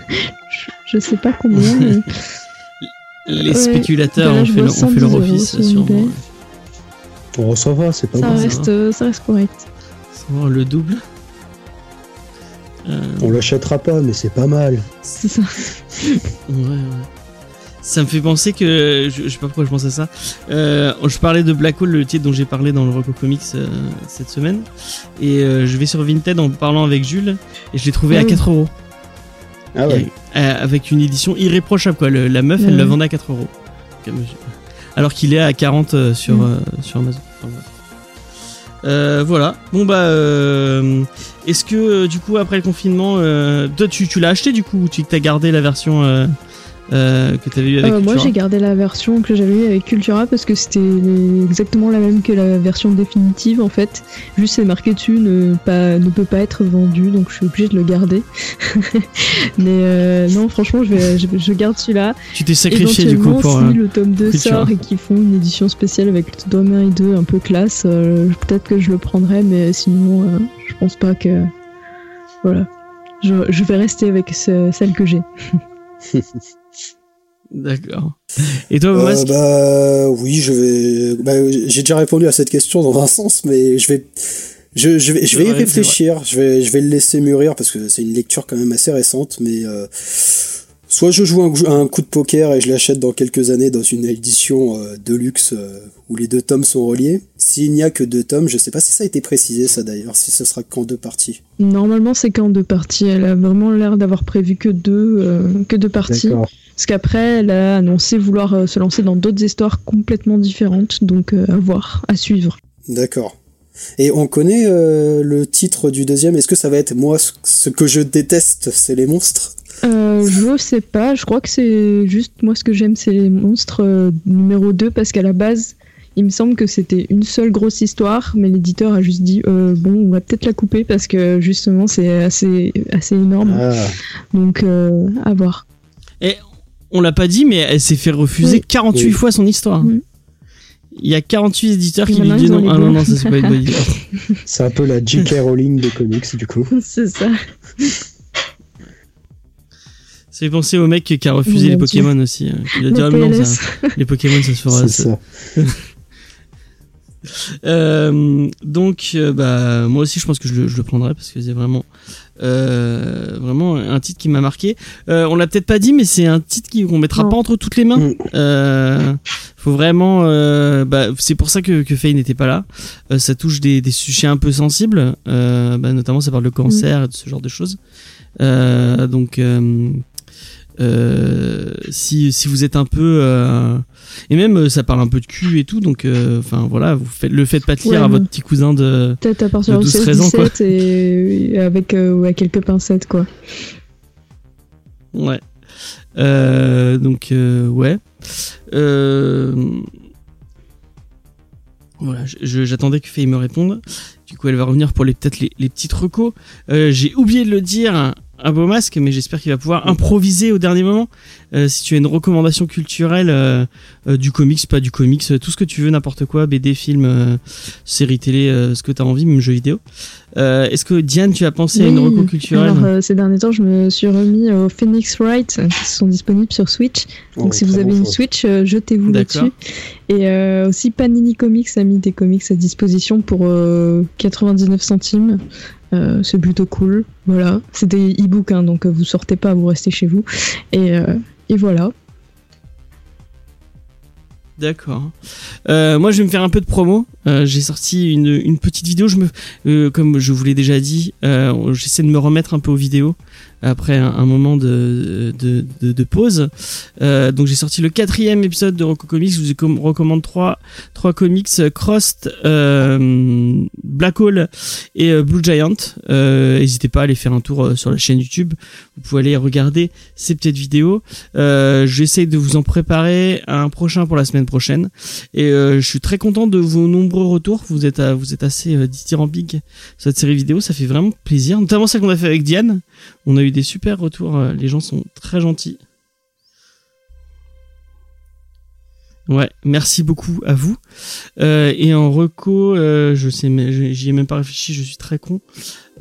je, sais pas combien, mais. les Ouais, spéculateurs là, ont fait, leur- ont fait leur 110 euros office sur sûrement. Bon, ça va, c'est pas Ça grave. ça reste, euh, ça reste correct. Le double Euh, On l'achètera pas, mais c'est pas mal. C'est ça. Ouais, ouais. Ça me fait penser que je, je sais pas pourquoi je pense à ça. Euh, je parlais de Black Hole, le titre dont j'ai parlé dans le Reco Comics euh, cette semaine, et euh, je vais sur Vinted en parlant avec Jules et je l'ai trouvé à Oui. 4 euros Ah ouais. Et, euh, avec une édition irréprochable quoi. Le- la meuf, elle Ouais. le vendait à 4 euros. Alors qu'il est à 40 euh, sur Mm. euh, sur Amazon. Enfin. Euh, voilà. Bon bah, euh, est-ce que euh, du coup après le confinement, euh, toi tu, tu l'as acheté du coup ou tu as gardé la version euh, que t'avais eu avec Euh, moi, Cultura j'ai gardé la version que j'avais eue avec Cultura parce que c'était exactement la même que la version définitive en fait. Juste c'est marqué dessus ne pas ne peut pas être vendu, donc je suis obligée de le garder. Mais euh, non, franchement, je vais je, je garde celui-là. Tu t'es sacrifié du coup Éventuellement, pour. si euh, le tome 2 Cultura. sort et qu'ils font une édition spéciale avec le tome 1 et 2 un peu classe, euh, peut-être que je le prendrai, mais sinon, euh, je pense pas que. Voilà. Je, je vais rester avec ce- celle que j'ai. D'accord. Et toi, Euh, Masque bah oui, je vais. Bah, j'ai déjà répondu à cette question dans un sens, mais je vais. Je, je vais, je vais y réfléchir. Je vais, je vais le laisser mûrir parce que c'est une lecture quand même assez récente, mais euh, soit je joue un, un coup de poker et je l'achète dans quelques années dans une édition euh, de luxe euh, où les deux tomes sont reliés. S'il n'y a que deux tomes, je sais pas si ça a été précisé ça d'ailleurs, si ce sera qu'en deux parties. Normalement, c'est qu'en deux parties. Elle a vraiment l'air d'avoir prévu que deux, euh, que deux parties. D'accord. Parce qu'après, elle a annoncé vouloir euh, se lancer dans d'autres histoires complètement différentes. Donc, euh, à voir, à suivre. D'accord. Et on connaît euh, le titre du deuxième. Est-ce que ça va être moi ce- que je déteste, c'est les monstres? Euh, je sais pas, je crois que c'est juste moi ce que j'aime, c'est les monstres euh, numéro 2 parce qu'à la base, il me semble que c'était une seule grosse histoire, mais l'éditeur a juste dit euh, bon, on va peut-être la couper parce que justement c'est assez, assez énorme. Ah, Donc, euh, à voir. On l'a pas dit, mais elle s'est fait refuser Oui. 48 Oui. fois son histoire. Il y a 48 éditeurs qui lui disent non. Ah non, non, ça c'est pas une bonne idée. c'est un peu la J.K. Rowling des comics, du coup. c'est ça. Ça fait penser au mec qui a refusé les Dieu. Pokémon aussi. euh, Il a dit ah, non, ça, les Pokémon ça se fera. C'est ça. ça. Euh, donc, euh, bah, moi aussi, je pense que je le, je le prendrai parce que c'est vraiment, euh, vraiment un titre qui m'a marqué. Euh, on l'a peut-être pas dit, mais c'est un titre qu'on mettra Non. pas entre toutes les mains. Mm. Euh, faut vraiment, euh, bah, c'est pour ça que, que Faye n'était pas là. Euh, ça touche des, des sujets un peu sensibles, euh, bah, notamment ça parle de cancer et de ce genre de choses. Euh, donc, euh, euh, si, si vous êtes un peu euh, et même euh, ça parle un peu de cul et tout donc euh, enfin voilà vous faites le faites pas de lire Ouais, à votre petit cousin de Peut-être à partir De de 12-13 ans, quoi. 16-17 et avec euh, ouais, quelques pincettes, quoi. ouais. Euh, donc euh, ouais. Euh, voilà j'attendais que Faye me réponde. Du coup elle va revenir pour les peut-être les, les petites recos Euh, j'ai oublié de le dire à beau masque mais j'espère qu'il va pouvoir improviser au dernier moment Euh, si tu as une recommandation culturelle euh, euh, du comics pas du comics tout ce que tu veux n'importe quoi BD film euh, série télé euh, ce que tu as envie même jeu vidéo Euh, est-ce que Diane tu as pensé à une Oui. reco culturelle Alors, euh, ces derniers temps, je me suis remis aux Phoenix Wright qui sont disponibles sur Switch. Donc, Oh, si vous avez bon une choix. Switch, euh, jetez-vous là-dessus. Et euh, aussi, Panini Comics a mis des comics à disposition pour euh, 99 centimes. Euh, c'est plutôt cool. Voilà. C'est des e-books, hein, donc euh, vous sortez pas, vous restez chez vous. Et, euh, voilà. D'accord. Moi, je vais me faire un peu de promo. Euh, j'ai sorti une, petite vidéo. Euh, comme je vous l'ai déjà dit, euh, j'essaie de me remettre un peu aux vidéos après un, moment de, pause. Donc, j'ai sorti le quatrième épisode de Rocco Comics. Je vous recommande trois, trois comics Crossed, Black Hole et Blue Giant. N'hésitez pas à aller faire un tour sur la chaîne YouTube. Vous pouvez aller regarder ces petites vidéos. J'essaie de vous en préparer un prochain pour la semaine prochaine. Et je suis très content de vos nombreux retours. Vous êtes, à- vous êtes assez euh, dithyrambique sur cette série vidéo. Ça fait vraiment plaisir. Notamment celle qu'on a fait avec Diane. On a eu des super retours. euh, Les gens sont très gentils. Ouais, merci beaucoup à vous. Euh, et en reco, euh, je sais, mais j'y ai même pas réfléchi. Je suis très con.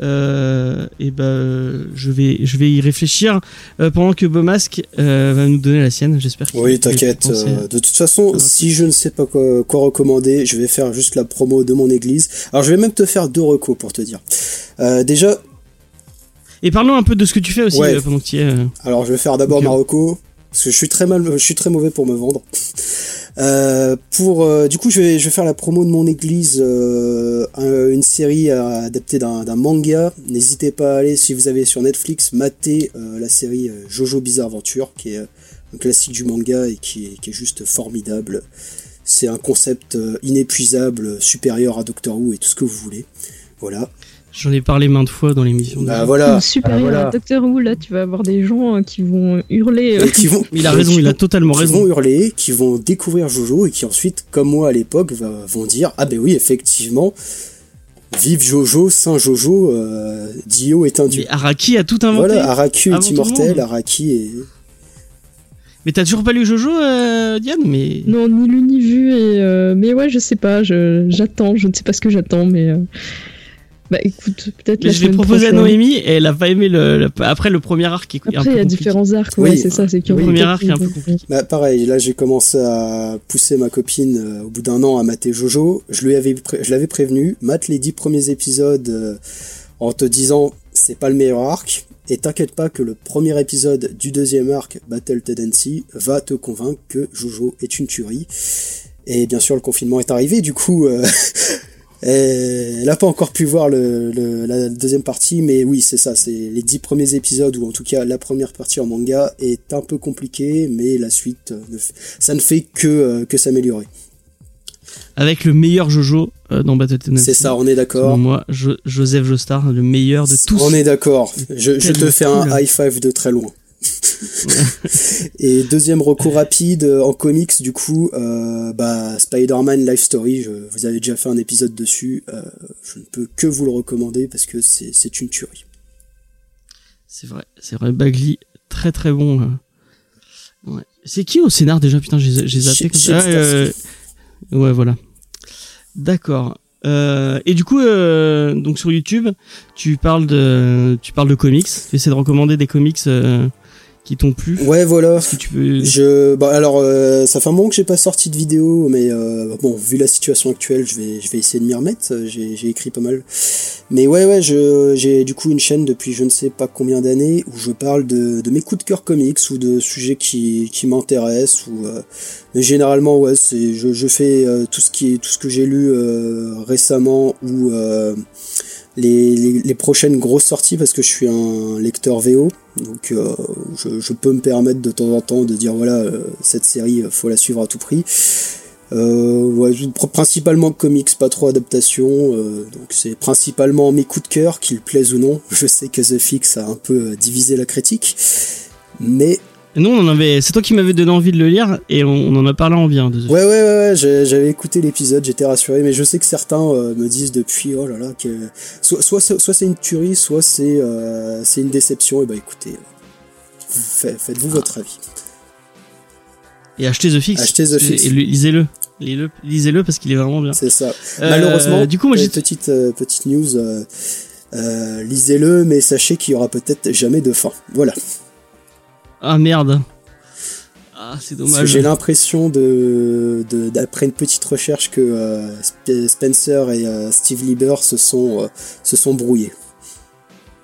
Euh, et ben, je vais, je vais y réfléchir euh, pendant que Beaumasque euh, va nous donner la sienne. J'espère. Oui, t'inquiète. de toute façon, si je ne sais pas quoi, quoi recommander, je vais faire juste la promo de mon église. Alors, je vais même te faire deux recos pour te dire. Déjà, Et parlons un peu de ce que tu fais aussi Ouais. pendant que tu y es. Alors je vais faire d'abord Ok. Marocco parce que je suis très mal, je suis très mauvais pour me vendre. Euh, pour euh, du coup je vais je vais faire la promo de mon église, euh, un- une série euh, adaptée d'un manga. N'hésitez pas à aller si vous avez sur Netflix mater euh, la série euh, Jojo Bizarre Adventure qui est un classique du manga et qui est, qui est juste formidable. C'est un concept inépuisable, supérieur à Doctor Who et tout ce que vous voulez. Voilà. J'en ai parlé maintes fois dans l'émission. Bah voilà. Supérieur Ah, voilà. à Doctor Who, là, tu vas avoir des gens euh, qui vont hurler. euh, Et qui vont, Il a raison, qui il a totalement qui raison. vont hurler, qui vont découvrir Jojo et qui ensuite, comme moi à l'époque, va- vont dire ah ben oui effectivement, vive Jojo, Saint Jojo, euh, Dio est un dieu. Mais Araki a tout inventé. Voilà, Araku avant est immortel. Araki est. Mais t'as toujours pas lu Jojo, euh, Diane Mais Non, ni lu ni vu. Et, euh, mais ouais, je sais pas, je- j'attends, je ne sais pas ce que j'attends, mais. Bah écoute, peut-être Mais je l'ai proposé à prochaine. Noémie et elle a pas aimé le, le- après le premier arc qui est Après, il y a compliqué. différents arcs, Oui. ouais, c'est ça, c'est y Le premier arc est un peu compliqué. Bah pareil, là j'ai commencé à pousser ma copine euh, au bout d'un an à mater Jojo. Je lui avais, pré- je l'avais prévenu, mate les dix premiers épisodes euh, en te disant c'est pas le meilleur arc. Et t'inquiète pas que le premier épisode du deuxième arc, Battle Tendency, va te convaincre que Jojo est une tuerie. Et bien sûr, le confinement est arrivé, du coup, euh, elle n'a pas encore pu voir le, le- la deuxième partie, mais oui, c'est ça, c'est les dix premiers épisodes, ou en tout cas la première partie en manga est un peu compliquée, mais la suite, euh, ça ne fait que, euh, que s'améliorer. Avec le meilleur Jojo euh, dans Battle. C'est ça, on est d'accord. moi, Jo- Joseph Joestar, le meilleur de tous. On est d'accord. Je, je te fais un high five de très loin. Et deuxième recours rapide euh, en comics, du coup, euh, bah, Spider-Man Life Story, je, vous avez déjà fait un épisode dessus, euh, je ne peux que vous le recommander parce que c'est une tuerie. C'est vrai, c'est vrai. Bagley, très très bon. euh. Ouais. C'est qui au scénar déjà? Putain, j'ai zappé comme ça. Ah, euh, ouais, voilà. D'accord. Euh, et du coup, euh, donc sur YouTube, tu parles de, tu parles de comics. Tu essaies de recommander des comics euh, qui t'ont plu. Ouais, voilà. Que tu peux Je, bah alors, euh, ça fait un moment que j'ai pas sorti de vidéo, mais euh, bon, vu la situation actuelle, je vais, je vais essayer de m'y remettre. Euh, J'ai, j'ai écrit pas mal. Mais ouais, ouais, je, j'ai du coup une chaîne depuis je ne sais pas combien d'années où je parle de, de mes coups de cœur comics ou de sujets qui, qui m'intéressent ou, euh, mais généralement, ouais, c'est, je, je fais tout ce qui tout ce que j'ai lu récemment ou les, les, les prochaines grosses sorties parce que je suis un lecteur VO. Donc euh, je, je peux me permettre de temps en temps de dire voilà euh, cette série euh, faut la suivre à tout prix. Euh, ouais, principalement comics, pas trop adaptation. euh, donc c'est principalement mes coups de cœur, qu'ils plaisent ou non. Je sais que The Fix a un peu euh, divisé la critique, mais Non, on en avait. C'est toi qui m'avais donné envie de le lire et on, on en a parlé en bien. De... ouais ouais ouais, j'avais écouté l'épisode, j'étais rassuré. Mais je sais que certains euh, me disent depuis oh là là que soit soit c'est- soit c'est une tuerie, soit c'est euh, c'est une déception. Et bah écoutez, euh, fa- faites-vous votre avis. Et achetez The Fix. Achetez The Fix. Et le- lisez-le. Lisez-le, lisez-le parce qu'il est vraiment bien. C'est ça. Euh, Malheureusement, du coup, moi, j'ai petite petite news. lisez-le, mais sachez qu'il y aura peut-être jamais de fin. Voilà. Ah merde. Ah, c'est dommage. J'ai l'impression de, d'après une petite recherche que euh, Sp- Spencer et euh, Steve Lieber se sont euh, se sont brouillés.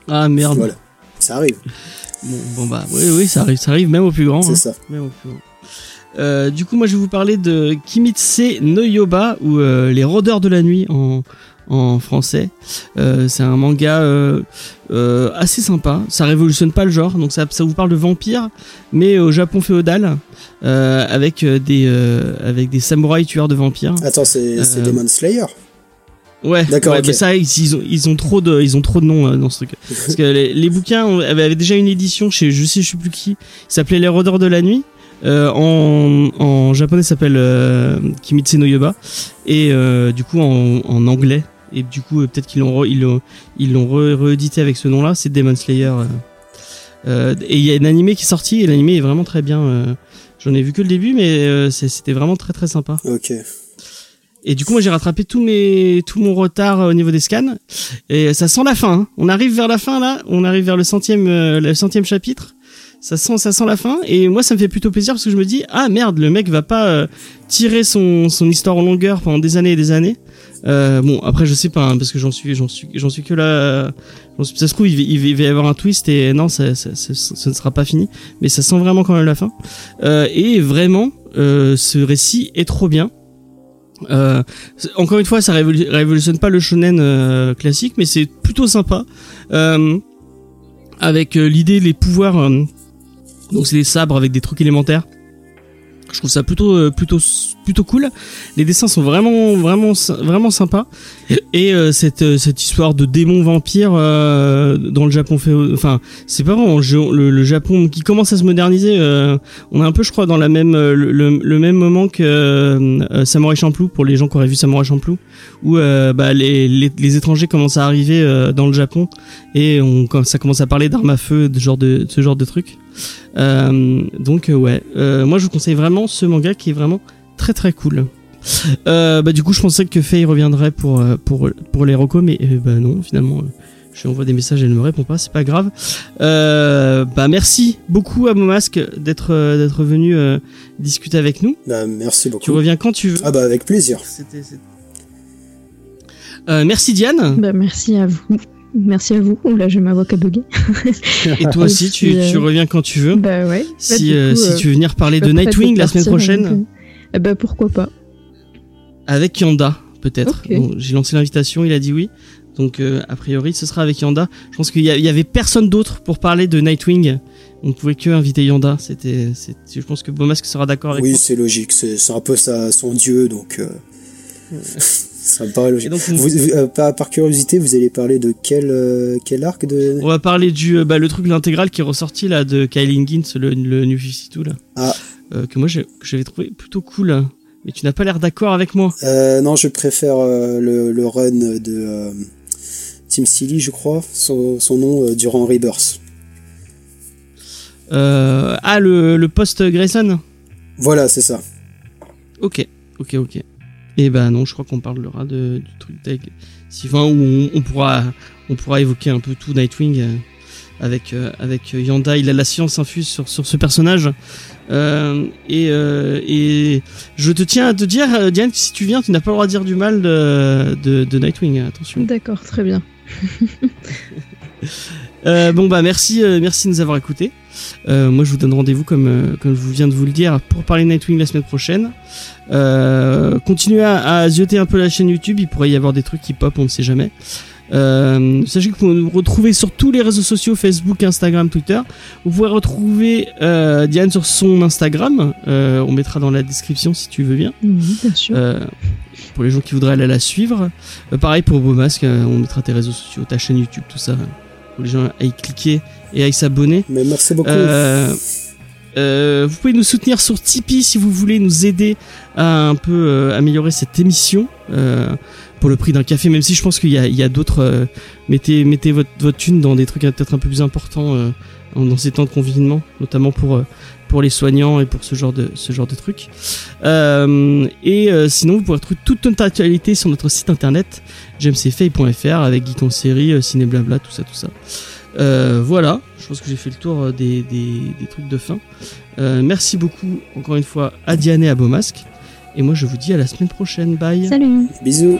Ah merde. Voilà. Ça arrive, Bon, bon, bah oui, oui, ça arrive, ça arrive même au plus grand. c'est hein. ça. Même au plus grand. Du coup, moi, je vais vous parler de Kimitse no Yoba ou les rôdeurs de la nuit en, en français. Euh, c'est un manga euh, euh, assez sympa. Ça révolutionne pas le genre, donc ça, ça vous parle de vampires, mais au Japon féodal, avec des avec des samouraïs tueurs de vampires. Attends, c'est, Demon Slayer. Ouais, D'accord, ouais, ok. mais ça, ils, ils ont, ils ont trop de, ils ont trop de noms dans ce truc. Parce que les, les bouquins avaient, déjà une édition chez, je sais, je sais plus qui, qui s'appelait Les Rôdeurs de la Nuit. Euh, en, en japonais, ça s'appelle euh, Kimitsu no Yoba, et euh, du coup en, en anglais. Et du coup, euh, peut-être qu'ils l'ont, ils l'ont, ils l'ont réédité avec ce nom-là. C'est Demon Slayer. euh. Euh, et il y a un animé qui est sorti, et l'animé est vraiment très bien. euh. J'en ai vu que le début, mais euh, c'était vraiment très très sympa. Ok. Et du coup, moi, j'ai rattrapé tous mes, tout mon retard euh, au niveau des scans. Et ça sent la fin. hein. On arrive vers la fin là. On arrive vers le centième, euh, le centième chapitre. Ça sent, ça sent la fin. Et moi, ça me fait plutôt plaisir parce que je me dis, ah merde, le mec va pas euh, tirer son, son histoire en longueur pendant des années et des années. Euh, bon, après, je sais pas, hein, parce que j'en suis, j'en suis, j'en suis que là. suis- ça se trouve, il, va- il va- y avoir un twist et non, ça, ça, ça- ça ne sera pas fini. Mais ça sent vraiment quand même la fin. Euh, et vraiment, euh, ce récit est trop bien. Euh, encore une fois, ça révolu- révolutionne pas le shonen euh, classique, mais c'est plutôt sympa. Euh, avec euh, l'idée, les pouvoirs. donc c'est des sabres avec des trucs élémentaires. Je trouve ça plutôt plutôt plutôt cool. Les dessins sont vraiment vraiment vraiment sympas. Et euh, cette euh, cette histoire de démon vampire euh, dans le Japon fait enfin c'est pas vraiment le, le, Japon qui commence à se moderniser. euh, on est un peu je crois dans la même euh, le, le- même moment que euh, Samurai Champloo pour les gens qui auraient vu Samurai Champloo où bah, les, les les étrangers commencent à arriver dans le Japon et on ça commence à parler d'armes à feu de genre de ce genre de trucs. Donc ouais, moi je vous conseille vraiment ce manga qui est vraiment très très cool. Euh, bah du coup je pensais que Faye reviendrait pour euh, pour pour les recos mais euh, bah non finalement euh, je lui envoie des messages elle ne me répond pas c'est pas grave. Euh, bah merci beaucoup à Momasque d'être d'être venu euh, discuter avec nous. Bah, merci Tu beaucoup. reviens quand tu veux. Ah bah avec plaisir. C'était c'était- Euh, merci Diane. Bah, merci à vous. Merci à vous. Là, j'ai ma voix qui a bugué. Et toi aussi, tu, euh, tu reviens quand tu veux. Bah ouais. Bah, Si, euh, coup, si tu veux venir parler de Nightwing la semaine prochaine, eh bah pourquoi pas. avec Yanda, peut-être. Bon, J'ai lancé l'invitation, il a dit oui. Donc, euh, a priori, ce sera avec Yanda. Je pense qu'il y, avait personne d'autre pour parler de Nightwing. On ne pouvait que inviter Yanda. C'était, je pense que Bomasque sera d'accord avec Oui, c'est logique. C'est un peu sa, son dieu, donc euh, ça me paraît logique. donc, on, Vous, vous- euh, par, par curiosité, vous allez parler de quel, euh, quel arc de... on va parler du, euh, bah, le truc, l'intégrale qui est ressorti, là, de Kylie Higgins, le, le New 52, là. Ah. Euh, que moi, j'avais trouvé plutôt cool. Mais tu n'as pas l'air d'accord avec moi. Euh, non, je préfère euh, le, le run de Tim Seeley, je crois, son, son nom, durant Rebirth. Ah, le, le post Grayson? Voilà, c'est ça. Ok, ok, ok. Et ben non, je crois qu'on parlera de, du truc d'Egg. Sylvain, où on, on pourra, on pourra évoquer un peu tout Nightwing avec, euh, avec Yanda. Il a la science infuse sur, sur ce personnage. Euh, et, euh, et je te tiens à te dire, Diane, que si tu viens, tu n'as pas le droit de dire du mal de, de, de Nightwing. Attention. D'accord, très bien. Euh, bon bah merci, merci de nous avoir écoutés. Moi je vous donne rendez-vous comme comme je vous viens de vous le dire pour parler Nightwing la semaine prochaine. Continuez à, à zioter un peu la chaîne YouTube, il pourrait y avoir des trucs qui pop, on ne sait jamais. Euh, sachez que vous pouvez nous retrouver sur tous les réseaux sociaux Facebook, Instagram, Twitter. Vous pouvez retrouver euh, Diane sur son Instagram. Euh, on mettra dans la description si tu veux bien. Oui, bien sûr. Euh, pour les gens qui voudraient aller la suivre. Euh, pareil pour Beaumasque, euh, on mettra tes réseaux sociaux, ta chaîne YouTube, tout ça. Pour les gens à y cliquer et à y s'abonner. Mais merci beaucoup. Euh, euh, vous pouvez nous soutenir sur Tipeee si vous voulez nous aider à un peu euh, améliorer cette émission euh, pour le prix d'un café, même si je pense qu'il y a, d'autres. euh, mettez mettez votre, votre thune dans des trucs peut-être un peu plus importants euh, dans ces temps de confinement, notamment pour euh, pour les soignants et pour ce genre de ce genre de trucs. Et sinon, vous pourrez trouver toute notre actualité sur notre site internet jamesfay.fr avec Geek en série, ciné blabla, tout ça, tout ça. Voilà, je pense que j'ai fait le tour des, des, des trucs de fin. Merci beaucoup encore une fois à Diane et à Beaumasque. Et moi, je vous dis à la semaine prochaine. Bye. Salut. Bisous.